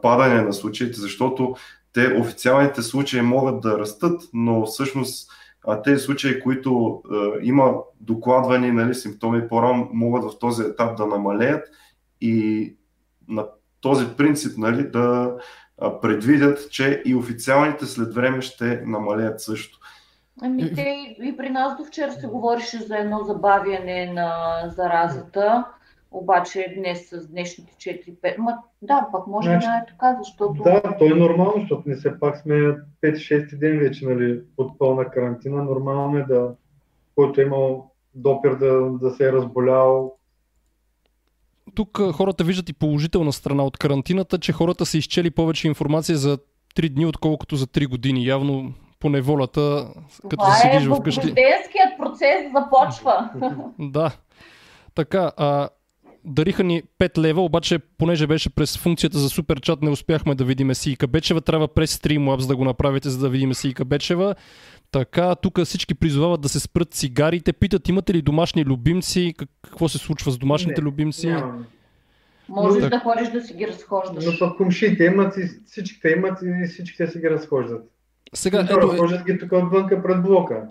падане на случаите, защото те официалните случаи могат да растат, но всъщност а тези случаи, които а, има докладвани нали, симптоми по-рано, могат в този етап да намалеят и на този принцип нали, да предвидят, че и официалните след време ще намалеят също. Ами те и при нас до вчера се говореше за едно забавяне на заразата. Обаче днес с днешните 4-5, ма да, пак може значи, да е така, защото... Да, то е нормално, защото не все пак сме 5-6 ден вече нали, под пълна карантина. Нормално е да, който е имал допир да, да се е разболял. Тук хората виждат и положителна страна от карантината, че хората са изчели повече информация за 3 дни, отколкото за 3 години. Явно по неволата, като Това седиш е, вкъщи. процес започва. да. Така, а, дариха ни 5 лева, обаче понеже беше през функцията за суперчат, не успяхме да видим Сийка Бечева. Трябва през Streamlabs да го направите, за да видим Сийка Бечева. Така, тук всички призовават да се спрат цигарите. Питат, имате ли домашни любимци? Какво се случва с домашните не, любимци? Няма. Можеш но, да ходиш да си ги разхождаш. Но пък кумшите имат и всичките имат и всичките си ги разхождат. Сега, ето, разхождат ги тук отвънка пред блока.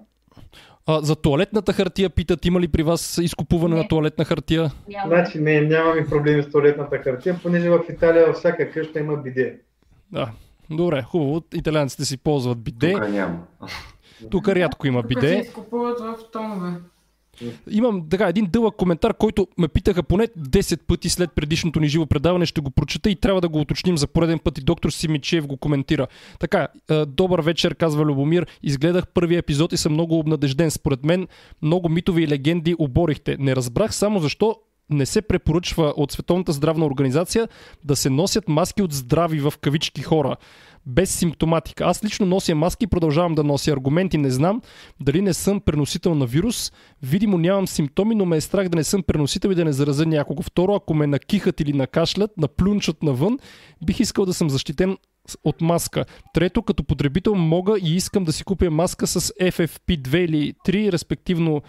А, за туалетната хартия питат, има ли при вас изкупуване не. на туалетна хартия? Няма. Значи не, нямаме проблеми с туалетната хартия, понеже в Италия във всяка къща има биде. Да, добре, хубаво. Италианците си ползват биде. Тук няма. Тук рядко има биде. Тук се изкупуват в тонове. Имам така един дълъг коментар, който ме питаха поне 10 пъти след предишното ни живо предаване. Ще го прочета и трябва да го уточним за пореден път и доктор Симичев го коментира. Така, добър вечер, казва Любомир. Изгледах първия епизод и съм много обнадежден. Според мен много митови и легенди оборихте. Не разбрах само защо не се препоръчва от Световната здравна организация да се носят маски от здрави в кавички хора без симптоматика. Аз лично нося маски и продължавам да нося аргументи. Не знам дали не съм преносител на вирус. Видимо нямам симптоми, но ме е страх да не съм преносител и да не заразя някого. Второ, ако ме накихат или накашлят, наплюнчат навън, бих искал да съм защитен от маска. Трето, като потребител мога и искам да си купя маска с FFP2 или 3, респективно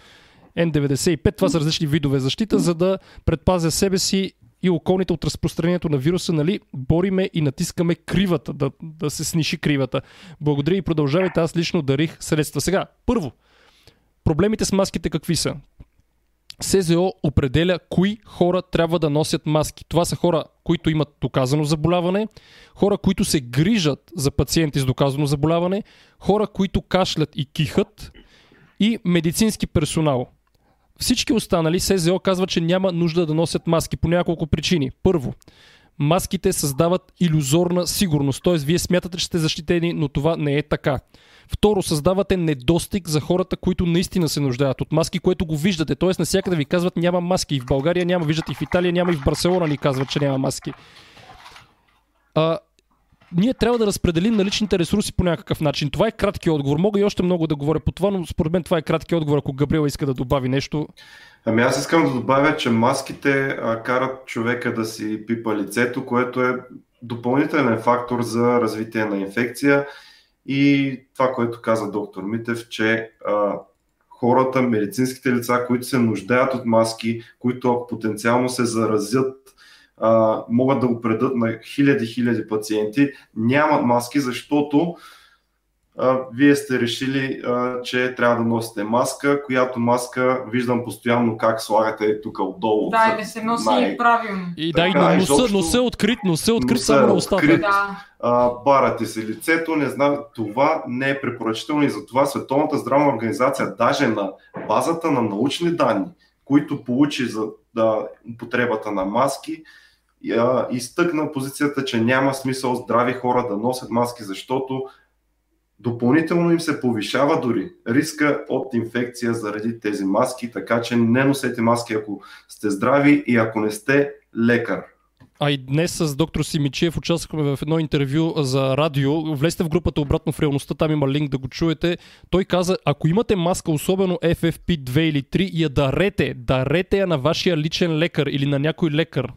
N95. Това са различни видове защита, за да предпазя себе си и околните от разпространението на вируса, нали, бориме и натискаме кривата, да, да се сниши кривата. Благодаря и продължавайте, аз лично дарих средства. Сега, първо, проблемите с маските какви са? СЗО определя кои хора трябва да носят маски. Това са хора, които имат доказано заболяване, хора, които се грижат за пациенти с доказано заболяване, хора, които кашлят и кихат и медицински персонал. Всички останали СЗО казва, че няма нужда да носят маски по няколко причини. Първо, маските създават иллюзорна сигурност, т.е. вие смятате, че сте защитени, но това не е така. Второ, създавате недостиг за хората, които наистина се нуждаят от маски, което го виждате. Тоест, навсякъде ви казват няма маски. И в България няма, виждате и в Италия няма, и в Барселона ни казват, че няма маски. А, ние трябва да разпределим наличните ресурси по някакъв начин. Това е кратки отговор. Мога и още много да говоря по това, но според мен това е кратки отговор, ако Габриела иска да добави нещо. Ами аз искам да добавя, че маските а, карат човека да си пипа лицето, което е допълнителен фактор за развитие на инфекция и това, което каза доктор Митев, че а, хората, медицинските лица, които се нуждаят от маски, които потенциално се заразят, а, могат да го предат на хиляди-хиляди пациенти, нямат маски, защото а, вие сте решили, а, че трябва да носите маска, която маска виждам постоянно как слагате тук отдолу. Да, и да се носи най- правилно. И да, и носа, изобщо- носа е открит, носа е открит Носа само на устата. Да. а, барате се лицето, не знам, това не е препоръчително и затова Световната здравна организация даже на базата на научни данни, които получи за да, употребата на маски, а, изтъкна позицията, че няма смисъл здрави хора да носят маски, защото допълнително им се повишава дори риска от инфекция заради тези маски, така че не носете маски, ако сте здрави и ако не сте лекар. А и днес с доктор Симичев участвахме в едно интервю за радио. Влезте в групата обратно в реалността, там има линк да го чуете. Той каза, ако имате маска, особено FFP2 или 3, я дарете. Дарете я на вашия личен лекар или на някой лекар.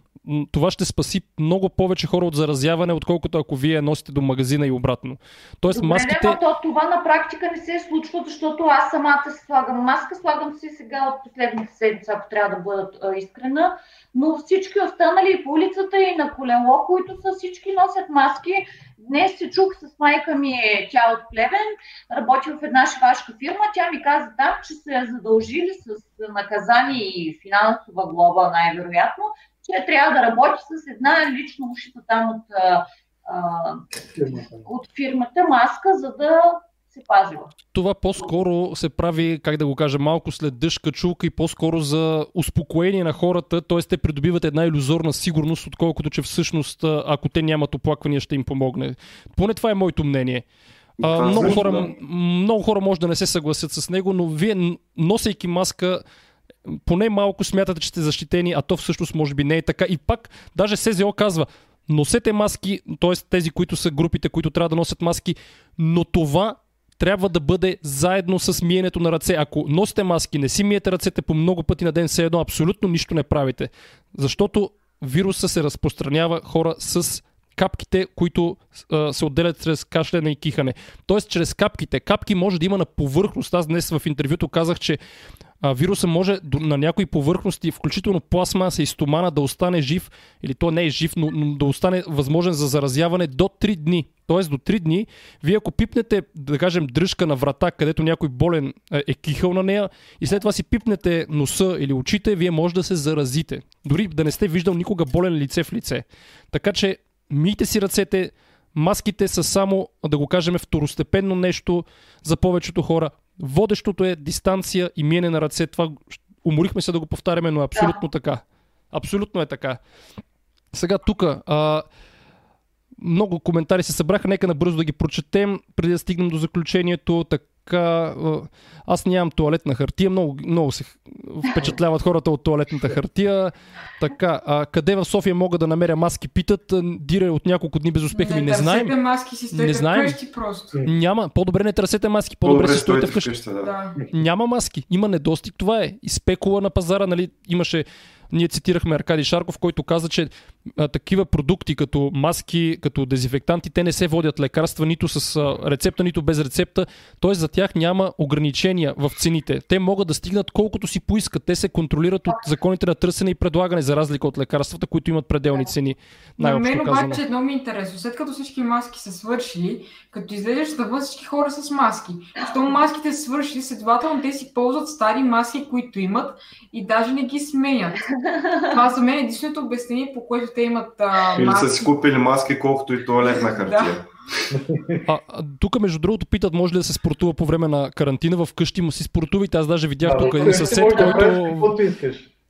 Това ще спаси много повече хора от заразяване, отколкото ако вие носите до магазина и обратно. Тоест Добре, маските... но то, това на практика не се случва, защото аз самата си слагам маска, слагам си сега от последните седмици, ако трябва да бъдат а, искрена, но всички останали и по улицата и на колело, които са всички носят маски. Днес се чух с майка ми, тя от Плевен, работи в една шивашка фирма, тя ми каза там, че я задължили с наказание и финансова глоба най-вероятно, че трябва да работи с една лично ушита там от, а, фирмата. от фирмата маска, за да се пазила. това по-скоро се прави, как да го кажа, малко след дъжд качулка и по-скоро за успокоение на хората, т.е. те придобиват една иллюзорна сигурност, отколкото че всъщност, ако те нямат оплаквания, ще им помогне. Поне това е моето мнение. А, Това много, също, хора, да. много хора може да не се съгласят с него, но вие, носейки маска, поне малко смятате, че сте защитени, а то всъщност може би не е така. И пак, даже СЗО казва, носете маски, т.е. тези, които са групите, които трябва да носят маски, но това трябва да бъде заедно с миенето на ръце. Ако носите маски, не си миете ръцете по много пъти на ден, все едно абсолютно нищо не правите. Защото вируса се разпространява хора с капките, които а, се отделят чрез кашляне и кихане. Тоест, чрез капките. Капки може да има на повърхност. Аз днес в интервюто казах, че а, вируса може на някои повърхности, включително пластмаса и стомана, да остане жив, или то не е жив, но, но да остане възможен за заразяване до 3 дни. Тоест до 3 дни, вие ако пипнете, да кажем, дръжка на врата, където някой болен е, е кихал на нея, и след това си пипнете носа или очите, вие може да се заразите. Дори да не сте виждал никога болен лице в лице. Така че мийте си ръцете, маските са само, да го кажем, второстепенно нещо за повечето хора. Водещото е дистанция и миене на ръце. Това уморихме се да го повтаряме, но е абсолютно така. Абсолютно е така. Сега тук много коментари се събраха, нека набързо да ги прочетем, преди да стигнем до заключението. Така, а, аз нямам туалетна хартия, много, много се впечатляват хората от туалетната хартия. Така, а, къде в София мога да намеря маски, питат. Дире от няколко дни без успех, ми не търсете знаем. маски си Не знаем. вкъщи просто. Няма, по-добре не търсете маски, по-добре, си стоите вкъщи. вкъщи. Да. Няма маски, има недостиг, това е. И спекула на пазара, нали, имаше Ние цитирахме Аркадий Шарков, който каза, че а, такива продукти като маски, като дезинфектанти, те не се водят лекарства нито с а, рецепта, нито без рецепта. Т.е. за тях няма ограничения в цените. Те могат да стигнат колкото си поискат. Те се контролират от законите на търсене и предлагане, за разлика от лекарствата, които имат пределни цени. На мен обаче едно ми е интересно. След като всички маски са свършили, като излезеш да всички хора с маски. Що маските свършили, следователно те си ползват стари маски, които имат и даже не ги сменят. Това за мен е единственото обяснение, по което те имат а, Или маски. са си купили маски, колкото и туалет на хартия. Да. А, тук, между другото, питат, може ли да се спортува по време на карантина. В къщи му си спортувайте. Аз даже видях Да, тук един съсед, който,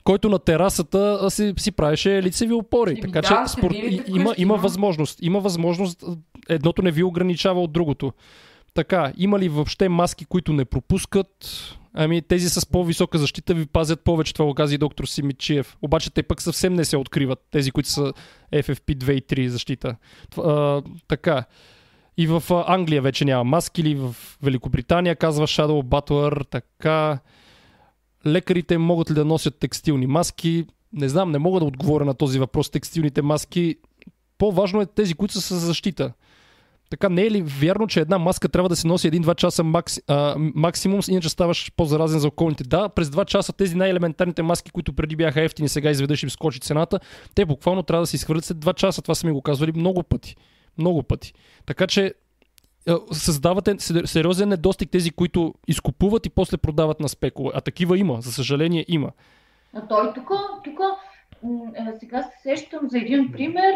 който на терасата си, си правеше лицеви опори. Еми така да, че спорт, и- вкъщи, има, има но- възможност. Има възможност. Едното не ви ограничава от другото. Така, има ли въобще маски, които не пропускат? Ами тези с по-висока защита ви пазят повече, това го каза и доктор Симичиев. Обаче те пък съвсем не се откриват, тези, които са FFP2 и 3 защита. Това, а, така. И в Англия вече няма маски, или в Великобритания, казва Shadow Butler, така. Лекарите могат ли да носят текстилни маски? Не знам, не мога да отговоря на този въпрос. Текстилните маски, по-важно е тези, които са с защита. Така, не е ли вярно, че една маска трябва да се носи 1-2 часа макси, а, максимум, иначе ставаш по-заразен за околните? Да, през 2 часа тези най-елементарните маски, които преди бяха ефтини, сега изведнъж им скочи цената, те буквално трябва да се изхвърлят след 2 часа. Това са ми го казвали много пъти. Много пъти. Така че създавате се- сериозен недостиг тези, които изкупуват и после продават на спекула. А такива има, за съжаление има. А той тук, тук сега се сещам за един пример.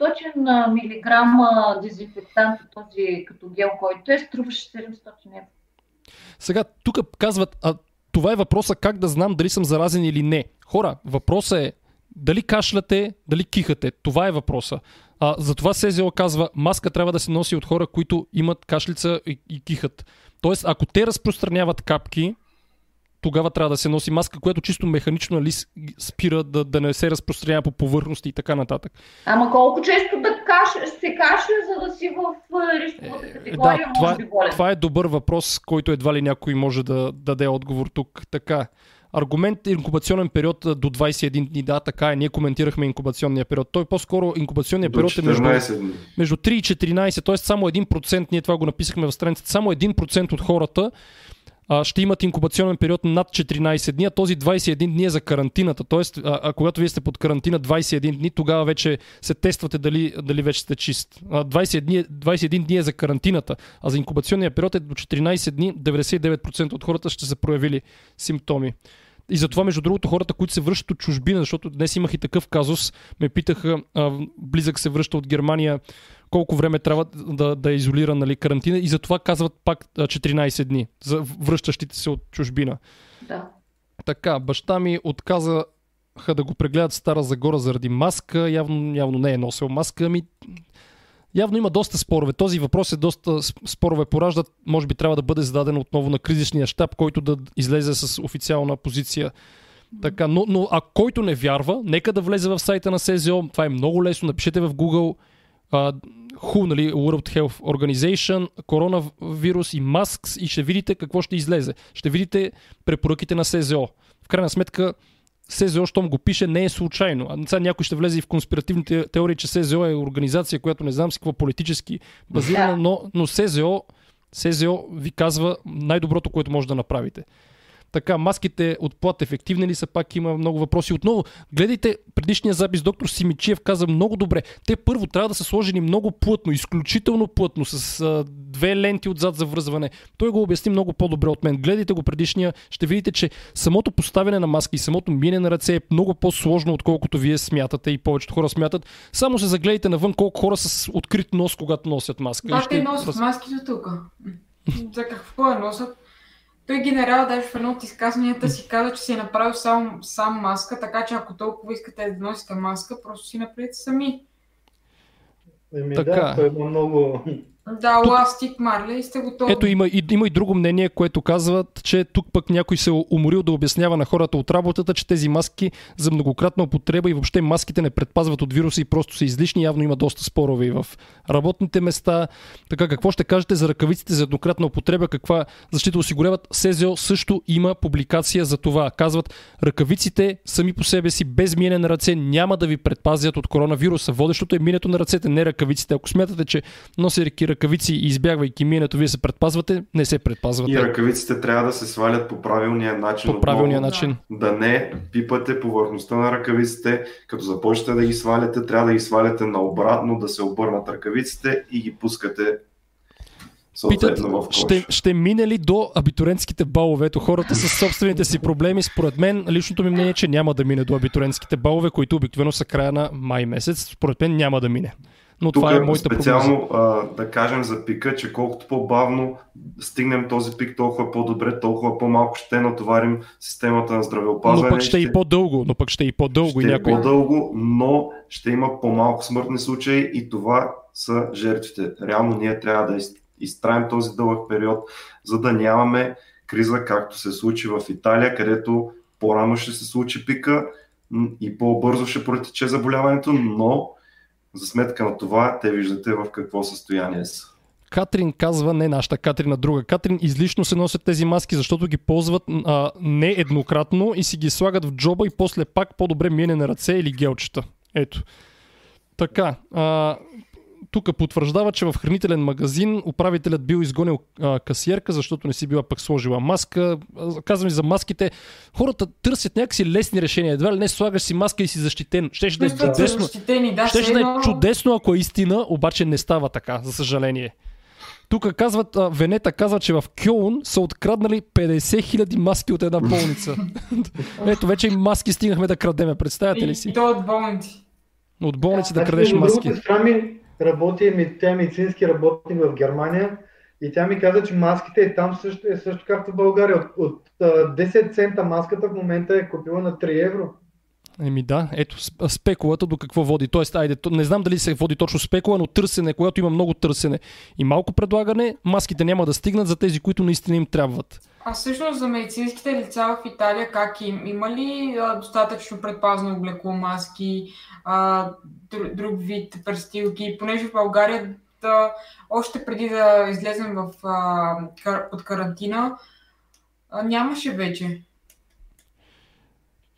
500 мг дезинфектант, този като гел, който е, струваше 700 евро. Сега, тук казват, а това е въпроса как да знам дали съм заразен или не. Хора, въпросът е дали кашляте, дали кихате. Това е въпроса. А, затова СЗО казва, маска трябва да се носи от хора, които имат кашлица и, и кихат. Тоест, ако те разпространяват капки, тогава трябва да се носи маска, която чисто механично нали, с- спира да, да не се разпространява по повърхности и така нататък. Ама колко често да каш... се кашля, за да си в е, рисковата Е, категория, да, може това, би болен. това е добър въпрос, който едва ли някой може да даде отговор тук. Така. Аргумент инкубационен период до 21 дни. Да, така е. Ние коментирахме инкубационния период. Той по-скоро инкубационният До период е между, 14 дни. между 3 и 14, т.е. само 1%, ние това го написахме в страницата, само 1% от хората ще имат инкубационен период над 14 дни, а този 21 дни е за карантината. Тоест, а, когато вие сте под карантина 21 дни, тогава вече се тествате дали, дали вече сте чист. А, 20 дни, 21 дни е за карантината, а за инкубационния период е до 14 дни, 99% от хората ще са проявили симптоми. И затова, между другото, хората, които се връщат от чужбина, защото днес имах и такъв казус, ме питаха, а, близък се връща от Германия, колко време трябва да, да е изолиран нали, карантина и затова казват пак а, 14 дни за връщащите се от чужбина. Да. Така, баща ми отказаха да го прегледат в Стара Загора заради маска. Явно, явно не е носил маска. Ами, явно има доста спорове. Този въпрос е доста спорове пораждат. Може би трябва да бъде зададен отново на кризисния щаб, който да излезе с официална позиция. Така, но, но а който не вярва, нека да влезе в сайта на СЗО. Това е много лесно. Напишете в Google WHO, нали, World Health Organization, коронавирус и маск и ще видите какво ще излезе. Ще видите препоръките на СЗО. В крайна сметка, СЗО, щом го пише, не е случайно. А сега някой ще влезе и в конспиративните теории, че СЗО е организация, която не знам си какво политически базирана, но, но СЗО, СЗО ви казва най-доброто, което може да направите. Така, маските от плат ефективни ли са? Пак има много въпроси. Отново, гледайте предишния запис. Доктор Симичиев каза много добре. Те първо трябва да са сложени много плътно, изключително плътно, с а, две ленти отзад за връзване. Той го обясни много по-добре от мен. Гледайте го предишния, ще видите, че самото поставяне на маски и самото мине на ръце е много по-сложно, отколкото вие смятате и повечето хора смятат. Само се загледайте навън колко хора с открит нос, когато носят маска. Да, ще те носят раз- маски до тук. За какво я носят? Той генерал даже в едно от изказванията си каза, че си е направил сам, сам маска, така че ако толкова искате да носите маска, просто си направете сами. Еми Така. да, той има много, Да, тук... ластик, марля и сте готови. Ето има и, има и друго мнение, което казват, че тук пък някой се е уморил да обяснява на хората от работата, че тези маски за многократна употреба и въобще маските не предпазват от вируса и просто са излишни. Явно има доста спорове и в работните места. Така, какво ще кажете за ръкавиците за еднократна употреба? Каква защита осигуряват? СЗО също има публикация за това. Казват, ръкавиците сами по себе си без миене на ръце няма да ви предпазят от коронавируса. Водещото е минето на ръцете, не ръкавиците. Ако смятате, че носейки ръкавици и избягвайки минето, вие се предпазвате, не се предпазвате. И ръкавиците трябва да се свалят по правилния начин. По правилния отново, начин. Да не пипате повърхността на ръкавиците, като започнете да ги сваляте, трябва да ги сваляте наобратно, да се обърнат ръкавиците и ги пускате Питат, ще, ще мине ли до абитурентските балове? Ето хората с собствените си проблеми. Според мен, личното ми мнение е, че няма да мине до абитурентските балове, които обикновено са края на май месец. Според мен няма да мине. Но Тук това е моята специално а, да кажем за пика, че колкото по-бавно стигнем този пик, толкова по-добре, толкова по-малко ще натоварим системата на здравеопазване. Но пък ще, ще... и по-дълго, но пък ще и по-дълго. Ще и някой... е по-дълго, но ще има по-малко смъртни случаи и това са жертвите. Реално ние трябва да изтраем този дълъг период, за да нямаме криза, както се случи в Италия, където по-рано ще се случи пика и по-бързо ще протече заболяването, но за сметка на това, те виждате в какво състояние са. Катрин казва, не нашата Катрин, а друга Катрин, излишно се носят тези маски, защото ги ползват а, не еднократно и си ги слагат в джоба и после пак по-добре миене на ръце или гелчета. Ето. Така, а, тук потвърждава, че в хранителен магазин управителят бил изгонил а, касиерка, защото не си била пък сложила маска. Казвам за маските. Хората търсят някакси лесни решения. Едва ли не слагаш си маска и си защитен. Щеше да е чудесно. Да, Щеше да е чудесно, ако е истина, обаче не става така, за съжаление. Тук казват, а, Венета казва, че в Кьоун са откраднали 50 000 маски от една болница. Ето, вече и маски стигнахме да крадеме, представяте ли си? И то от болници. От болници да, да крадеш маски. Страни, работи, тя е медицински работник в Германия и тя ми каза, че маските е там също, е също както в България. От, от 10 цента маската в момента е купила на 3 евро. Еми да, ето спекулата до какво води. Тоест, айде, не знам дали се води точно спекула, но търсене, когато има много търсене и малко предлагане, маските няма да стигнат за тези, които наистина им трябват. А всъщност за медицинските лица в Италия как им? Има ли а, достатъчно предпазно облекло, маски, а, друг вид престилки? Понеже в България да, още преди да излезем в, а, под карантина, а, нямаше вече.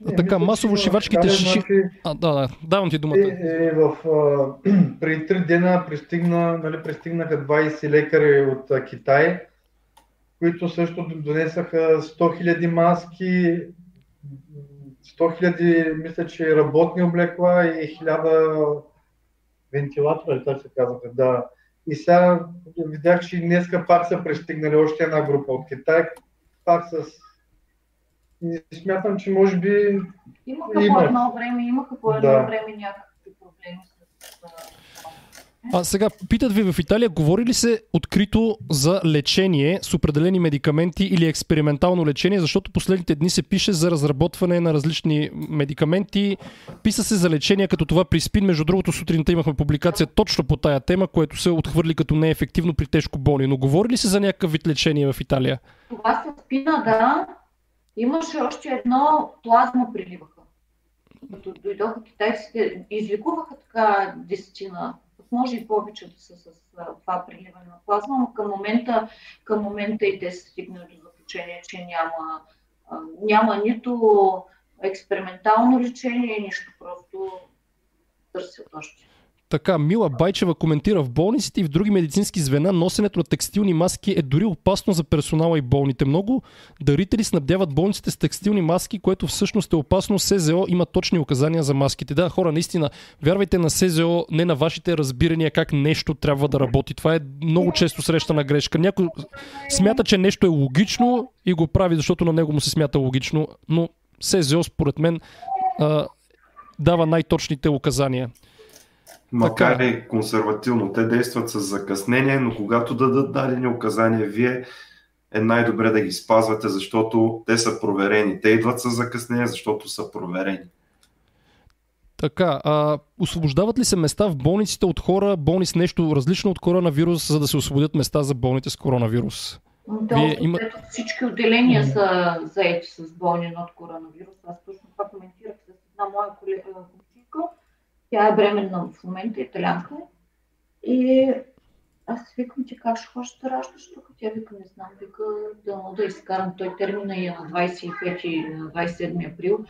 А, така, масово шивачките ши... А, да, да, давам ти думата. Е, е, в, а, преди три дена пристигна, нали, пристигнаха 20 лекари от а, Китай, които също донесаха 100 000 маски, 100 000, мисля, че работни облекла и 1000 вентилатора, така се казват. Да. И сега видях, че днеска пак са пристигнали още една група от Китай, пак с и смятам, че може би. Имаха по едно време, имаха по едно да. време някакви проблеми с а сега, питат ви в Италия, говори ли се открито за лечение с определени медикаменти или експериментално лечение, защото последните дни се пише за разработване на различни медикаменти. Писа се за лечение като това при спин. Между другото, сутринта имахме публикация точно по тая тема, което се отхвърли като неефективно при тежко боли. Но говори ли се за някакъв вид лечение в Италия? Това се спина, да. Имаше още едно плазма приливаха. Като дойдоха китайците, излекуваха така десетина може и повече да са с това приливане на плазма, но към момента, към момента и те са стигнали до заключение, че няма, няма нито експериментално лечение, нищо просто търсят още. Така, Мила Байчева коментира в болниците и в други медицински звена носенето на текстилни маски е дори опасно за персонала и болните. Много дарители снабдяват болниците с текстилни маски, което всъщност е опасно. СЗО има точни указания за маските. Да, хора, наистина, вярвайте на СЗО, не на вашите разбирания как нещо трябва да работи. Това е много често срещана грешка. Някой смята, че нещо е логично и го прави, защото на него му се смята логично, но СЗО, според мен, дава най-точните указания. Макар и консервативно, те действат с закъснение, но когато дадат дадени указания, вие е най-добре да ги спазвате, защото те са проверени. Те идват с закъснение, защото са проверени. Така, а, освобождават ли се места в болниците от хора, болни с нещо различно от коронавирус, за да се освободят места за болните с коронавирус? Да, Вие има... всички отделения са заети с болни от коронавирус. Аз точно това коментирах с една моя колега, тя е бременна в момента, италянка. И аз викам, ти как ще ходиш да раждаш тук? Тя вика, не знам, вика, да, да изкарам той термина и на 25 и на 27 април.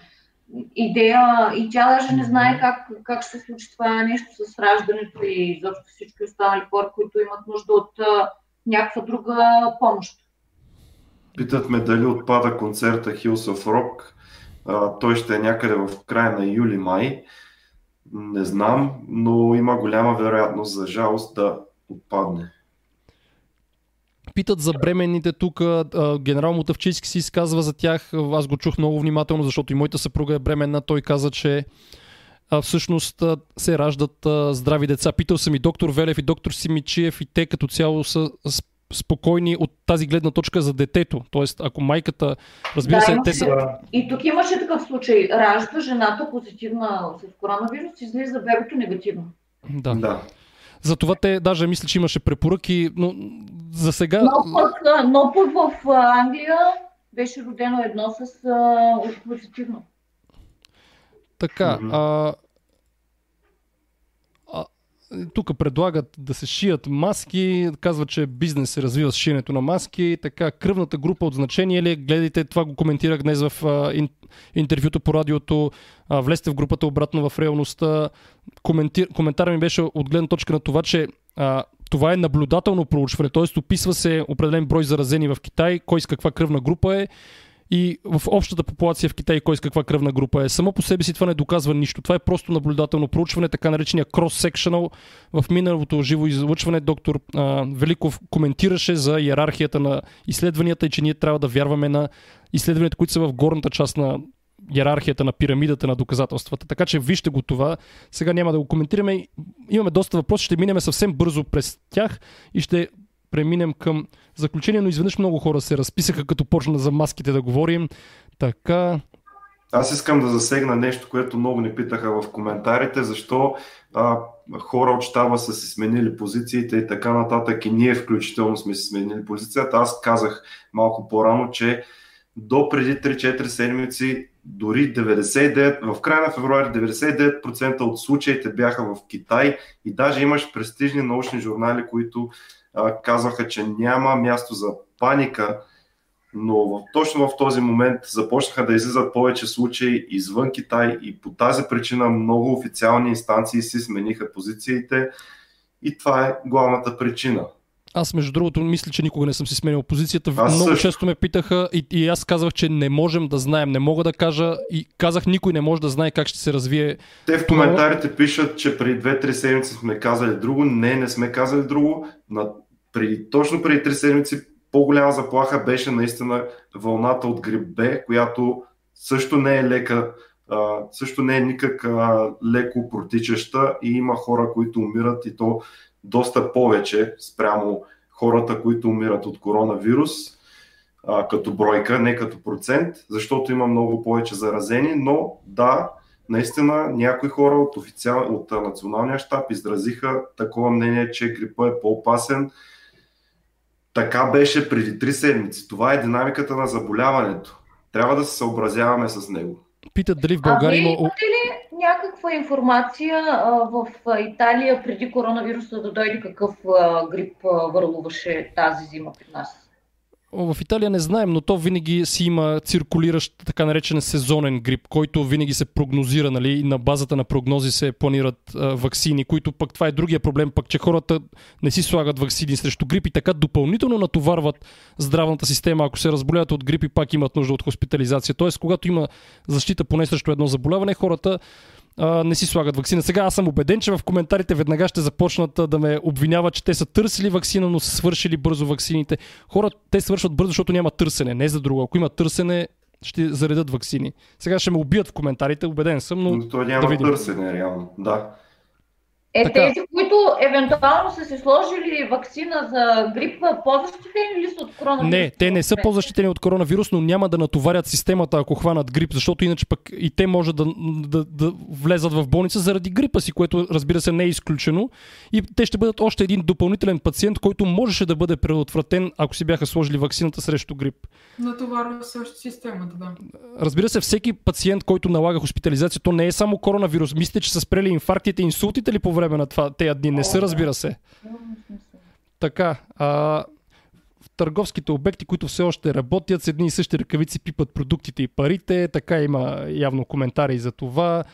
Идея, и тя даже не знае как, как ще се случи това нещо с раждането и защо всички останали хора, които имат нужда от а, някаква друга помощ. Питат ме дали отпада концерта Hills of Rock. А, той ще е някъде в края на юли-май. Не знам, но има голяма вероятност за жалост да отпадне. Питат за бременните тук. Генерал Мотавчийски си изказва за тях. Аз го чух много внимателно, защото и моята съпруга е бременна. Той каза, че всъщност се раждат здрави деца. Питал съм и доктор Велев и доктор Симичиев и те като цяло са спокойни от тази гледна точка за детето. Тоест, ако майката, разбира да, се, те са... И тук имаше такъв случай. Ражда жената позитивна с коронавирус, излиза бебето негативно. Да. да. Затова те даже мисля, че имаше препоръки, но за сега... Но пък, но пък в Англия беше родено едно с а, позитивно. Така, mm-hmm. а, тук предлагат да се шият маски, казва, че бизнес се развива с шиенето на маски. Така, кръвната група от значение ли? Гледайте, това го коментирах днес в а, ин, интервюто по радиото. А, влезте в групата обратно в реалността. Коментир, коментар ми беше от гледна точка на това, че а, това е наблюдателно проучване, т.е. описва се определен брой заразени в Китай, кой с каква кръвна група е и в общата популация в Китай кой с каква кръвна група е. Само по себе си това не доказва нищо. Това е просто наблюдателно проучване, така наречения cross-sectional. В миналото живо излъчване доктор а, Великов коментираше за иерархията на изследванията и че ние трябва да вярваме на изследванията, които са в горната част на иерархията на пирамидата на доказателствата. Така че вижте го това. Сега няма да го коментираме. Имаме доста въпроси, ще минем съвсем бързо през тях и ще преминем към заключение, но изведнъж много хора се разписаха, като почна за маските да говорим. Така. Аз искам да засегна нещо, което много ни питаха в коментарите, защо а, хора от щаба са си сменили позициите и така нататък и ние включително сме си сменили позицията. Аз казах малко по-рано, че до преди 3-4 седмици дори 99, в края на февруари 99% от случаите бяха в Китай и даже имаш престижни научни журнали, които казваха, че няма място за паника, но точно в този момент започнаха да излизат повече случаи извън Китай и по тази причина много официални инстанции си смениха позициите и това е главната причина. Аз, между другото, мисля, че никога не съм си сменил позицията. Аз Много също. често ме питаха и, и аз казвах, че не можем да знаем. Не мога да кажа и казах, никой не може да знае как ще се развие. Те в коментарите пишат, че преди 2-3 седмици сме казали друго. Не, не сме казали друго. На преди, точно преди 3 седмици по-голяма заплаха беше наистина вълната от грип Б, която също не е лека, а, също не е никак а, леко протичаща и има хора, които умират и то доста повече спрямо хората, които умират от коронавирус а, като бройка, не като процент, защото има много повече заразени, но да, наистина някои хора от, официал, от националния щаб изразиха такова мнение, че грипа е по-опасен, така беше преди три седмици. Това е динамиката на заболяването. Трябва да се съобразяваме с него. Питат дали в България има... имате ли някаква информация а, в Италия преди коронавируса да дойде какъв а, грип а, върлуваше тази зима при нас? В Италия не знаем, но то винаги си има циркулиращ така наречен сезонен грип, който винаги се прогнозира, нали, на базата на прогнози се планират а, вакцини, които пък това е другия проблем, пък че хората не си слагат вакцини срещу грип и така допълнително натоварват здравната система. Ако се разболят от грип и пак имат нужда от хоспитализация. Тоест, когато има защита поне срещу едно заболяване, хората а, не си слагат вакцина. Сега аз съм убеден, че в коментарите веднага ще започнат да ме обвиняват, че те са търсили вакцина, но са свършили бързо вакцините. Хора, те свършват бързо, защото няма търсене, не за друго. Ако има търсене, ще заредат вакцини. Сега ще ме убият в коментарите, убеден съм, но. Но то няма да видим. търсене, реално. Да. Е, Така. тези, които евентуално са си сложили вакцина за грип, по-защитени ли са от коронавирус? Не, те не са по-защитени от коронавирус, но няма да натоварят системата, ако хванат грип, защото иначе пък и те може да, да, да влезат в болница заради грипа си, което разбира се не е изключено. И те ще бъдат още един допълнителен пациент, който можеше да бъде предотвратен, ако си бяха сложили вакцината срещу грип. Натоварва се още системата, да. Разбира се, всеки пациент, който налага хоспитализация, то не е само коронавирус. Мислите, че са спрели инфарктите инсултите ли по време на това, тези дни? Не са, разбира се. Така, а, търговските обекти, които все още работят, с едни и същи ръкавици пипат продуктите и парите, така има явно коментари за това.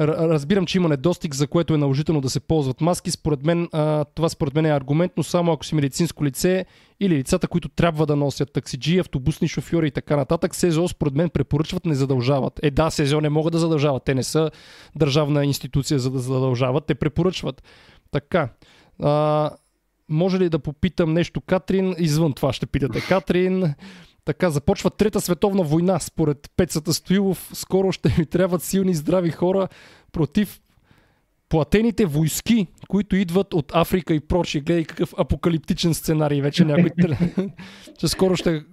Разбирам, че има недостиг, за което е наложително да се ползват маски. Според мен, а, това според мен е аргумент, но само ако си медицинско лице или лицата, които трябва да носят таксиджи, автобусни шофьори и така нататък, СЗО според мен препоръчват, не задължават. Е да, СЗО не могат да задължават, те не са държавна институция за да задължават, те препоръчват. Така. А, може ли да попитам нещо, Катрин? Извън това ще питате, Катрин. Така, започва Трета световна война, според Пецата Стоилов. Скоро ще ми трябват силни, здрави хора против платените войски, които идват от Африка и прочие. Гледай какъв апокалиптичен сценарий вече някой. че скоро ще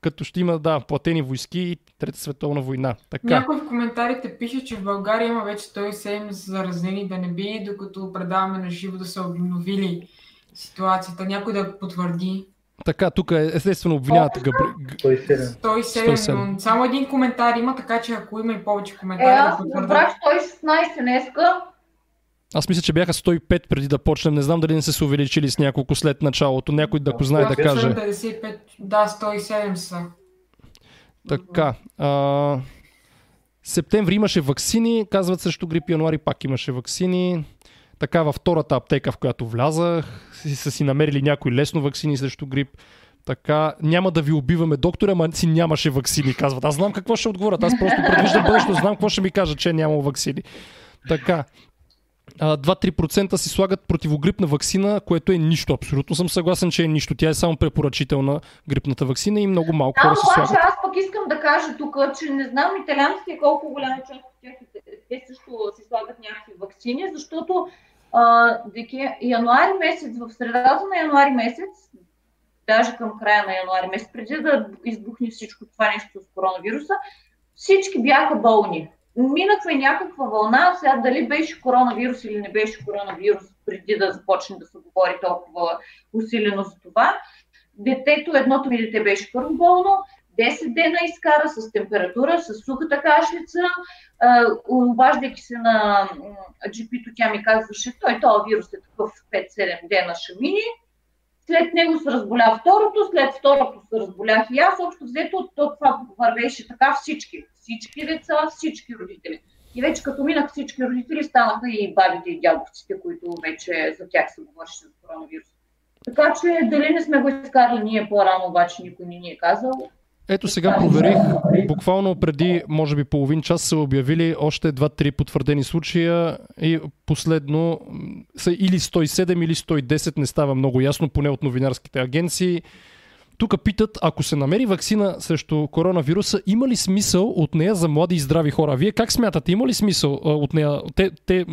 като ще има, да, платени войски и Трета световна война. Така. Някой в коментарите пише, че в България има вече 107 заразени, да не би, докато предаваме на живо да са обновили ситуацията. Някой да потвърди. Така, тук е, естествено обвиняват Габри... 107. 107, 107. но само един коментар има, така че ако има и повече Е, коментари, да аз потвърдят. разбрах 116 днеска. Аз мисля, че бяха 105 преди да почнем. Не знам дали не са се увеличили с няколко след началото. Някой да го знае да каже. 55, да, 107 са. Така. А, септември имаше ваксини, казват срещу грип, януари пак имаше ваксини. Така във втората аптека, в която влязах, са си намерили някои лесно ваксини срещу грип. Така, няма да ви убиваме, доктора, ама си нямаше ваксини, казват. Аз знам какво ще отговорят. Аз просто предвиждам бъдещето, знам какво ще ми кажат, че е нямало ваксини. Така. А, 2-3% си слагат противогрипна вакцина, което е нищо. Абсолютно съм съгласен, че е нищо. Тя е само препоръчителна грипната вакцина и много малко Да, хора обаче слагат. аз пък искам да кажа тук, че не знам италианците колко голяма част от тях, те също си слагат някакви вакцини, защото деке, януари месец, в средата на януари месец, даже към края на януари месец, преди да избухне всичко това нещо с коронавируса, всички бяха болни. Минахме някаква вълна, сега дали беше коронавирус или не беше коронавирус, преди да започне да се говори толкова усилено за това. Детето, едното ми дете беше първо болно, 10 дена изкара с температура, с сухата кашлица, обаждайки се на GP-то, тя ми казваше, той този вирус е такъв 5-7 дена ще мине. След него се разболя второто, след второто се разболях и аз. Общо взето, то това вървеше така всички. Всички деца, всички родители. И вече като минах всички родители, станаха и бабите и дядовците, които вече за тях се говореше за коронавирус. Така че дали не сме го изкарали ние по-рано, обаче никой не ни е казал. Ето сега проверих, буквално преди, може би половин час са обявили още 2-3 потвърдени случая и последно са или 107 или 110, не става много ясно, поне от новинарските агенции. Тук питат, ако се намери вакцина срещу коронавируса, има ли смисъл от нея за млади и здрави хора? Вие как смятате, има ли смисъл от нея? Те, те,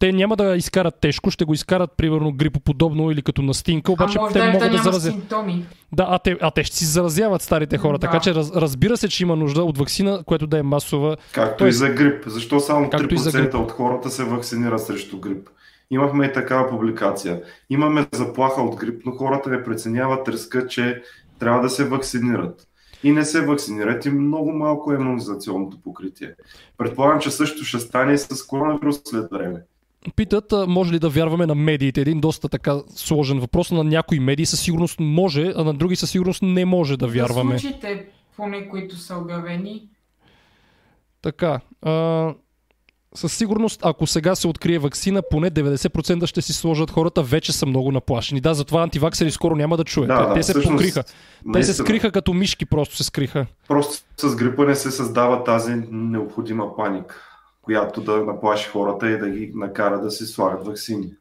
те няма да изкарат тежко, ще го изкарат примерно грипоподобно или като настинка, обаче а може те да, могат да да няма заразят. симптоми. Да, а те, а те ще си заразяват старите хора, Да. така че раз, разбира се, че има нужда от вакцина, която да е масова. Както Тоест- и за грип. Защо само Както и за 3% грип. от хората се вакцинират срещу грип? Имахме и такава публикация. Имаме заплаха от грип, но хората не преценяват риска, че трябва да се вакцинират. И не се вакцинират и много малко е иммунизационното покритие. Предполагам, че също ще стане и с коронавирус след време. Питат, може ли да вярваме на медиите? Един доста така сложен въпрос. На някои медии със сигурност може, а на други със сигурност не може да вярваме. За случаите, поне които са обявени, Така. А, със сигурност, ако сега се открие вакцина, поне 90% ще си сложат хората, вече са много наплашени. Да, затова антиваксери скоро няма да чуят. Да, да, Те се всъщност, покриха. Те се скриха като мишки, просто се скриха. Просто с грипа не се създава тази необходима паника, която да наплаши хората и да ги накара да си слагат вакцини.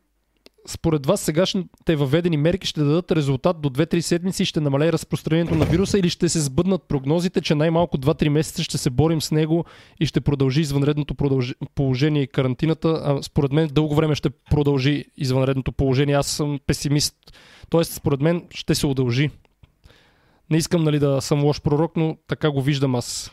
според вас сегашните въведени мерки ще дадат резултат до 2-3 седмици и ще намалее разпространението на вируса или ще се сбъднат прогнозите, че най-малко 2-3 месеца ще се борим с него и ще продължи извънредното продължи... положение и карантината? А според мен дълго време ще продължи извънредното положение. Аз съм песимист. Тоест, според мен ще се удължи. Не искам нали, да съм лош пророк, но така го виждам аз.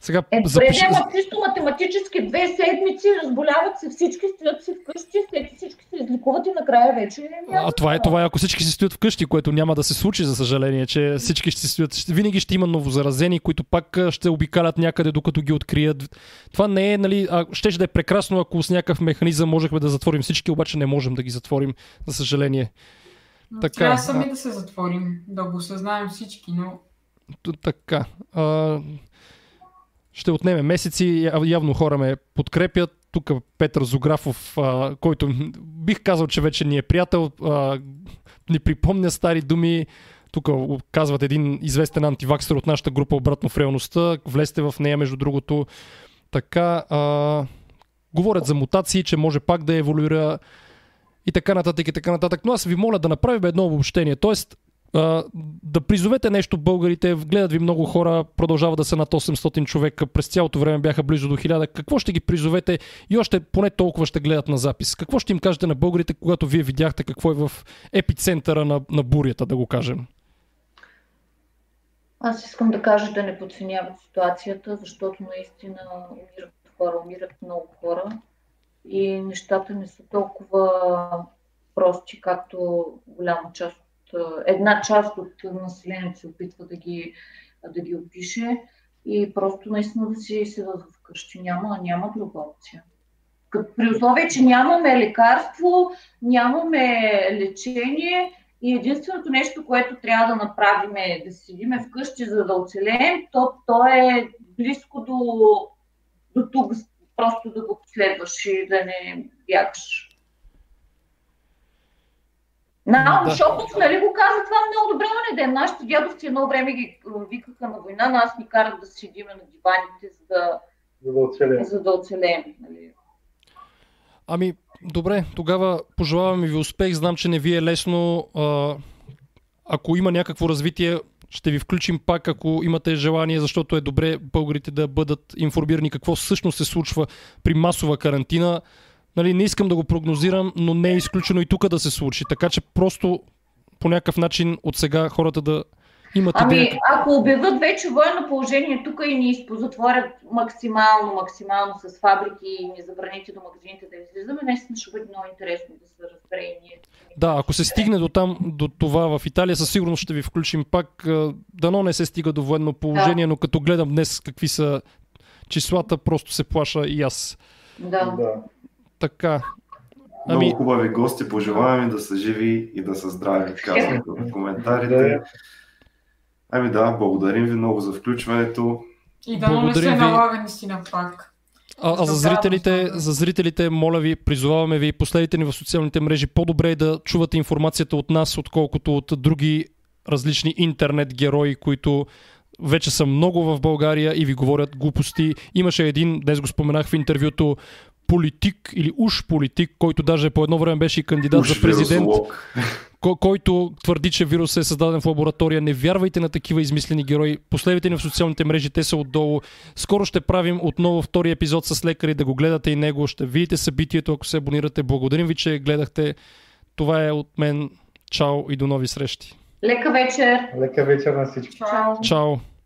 Сега, е, запиш... ама чисто математически две седмици, разболяват се всички, стоят си вкъщи, след всички се изликуват и накрая вече няма. А това е, това е, ако всички се стоят вкъщи, което няма да се случи, за съжаление, че всички ще се стоят. Винаги ще има новозаразени, които пак ще обикалят някъде, докато ги открият. Това не е, нали, а, ще, ще да е прекрасно, ако с някакъв механизъм можехме да затворим всички, обаче не можем да ги затворим, за съжаление. Но така, трябва сами а... да се затворим, да го осъзнаем всички, но... Така. А, ще отнеме месеци. Явно хора ме подкрепят. Тук Петър Зографов, а, който бих казал, че вече ни е приятел, а, ни припомня стари думи. Тук казват един известен антиваксер от нашата група обратно в реалността. Влезте в нея, между другото. Така, а, говорят за мутации, че може пак да еволюира и така нататък и така нататък. Но аз ви моля да направим едно обобщение. Тоест, да призовете нещо българите, гледат ви много хора, продължава да са над 800 човека, през цялото време бяха близо до 1000. Какво ще ги призовете и още поне толкова ще гледат на запис? Какво ще им кажете на българите, когато вие видяхте какво е в епицентъра на, на бурята, да го кажем? Аз искам да кажа да не подценяват ситуацията, защото наистина умират хора, умират много хора и нещата не са толкова прости, както голяма част една част от населението се опитва да ги, да ги опише и просто наистина да си седат вкъщи. Няма, няма друга опция. При условие, че нямаме лекарство, нямаме лечение и единственото нещо, което трябва да направим е да седиме вкъщи, за да оцелеем, то, то е близко до, до тук, просто да го последваш и да не бягаш. Наум да. Шопов, нали го каза това много добре на ден. Нашите дядовци едно време ги викаха на война, нас ни карат да седиме на диваните, за да, за да оцелеем. За да оцелеем нали. Ами, добре, тогава пожелаваме ви успех. Знам, че не ви е лесно. А, ако има някакво развитие, ще ви включим пак, ако имате желание, защото е добре българите да бъдат информирани какво всъщност се случва при масова карантина. Нали, не искам да го прогнозирам, но не е изключено и тук да се случи. Така че просто по някакъв начин от сега хората да имат ами, идея. ако обявят вече военно положение тук и ни затворят максимално, максимално с фабрики и ни забраните до магазините да излизаме, наистина ще бъде много интересно да се разбере и ние. Да, ако се стигне до там, до това в Италия, със сигурност ще ви включим пак. Дано не се стига до военно положение, да. но като гледам днес какви са числата, просто се плаша и аз. Да. да. Така. Ами... Много хубави гости, пожелаваме да са живи и да са здрави, казвам в коментарите. Ами да, благодарим ви много за включването. И да не се налага наистина пак. А, а за, зрителите, за зрителите, моля ви, призоваваме ви, последите ни в социалните мрежи, по-добре е да чувате информацията от нас, отколкото от други различни интернет герои, които вече са много в България и ви говорят глупости. Имаше един, днес го споменах в интервюто, политик или уж политик, който даже по едно време беше и кандидат уж за президент, ко- който твърди, че вирусът е създаден в лаборатория. Не вярвайте на такива измислени герои. Последвайте ни в социалните мрежи, те са отдолу. Скоро ще правим отново втори епизод с лекари, да го гледате и него. Ще видите събитието, ако се абонирате. Благодарим ви, че гледахте. Това е от мен. Чао и до нови срещи. Лека вечер! Лека вечер на всички! Чао! Чао!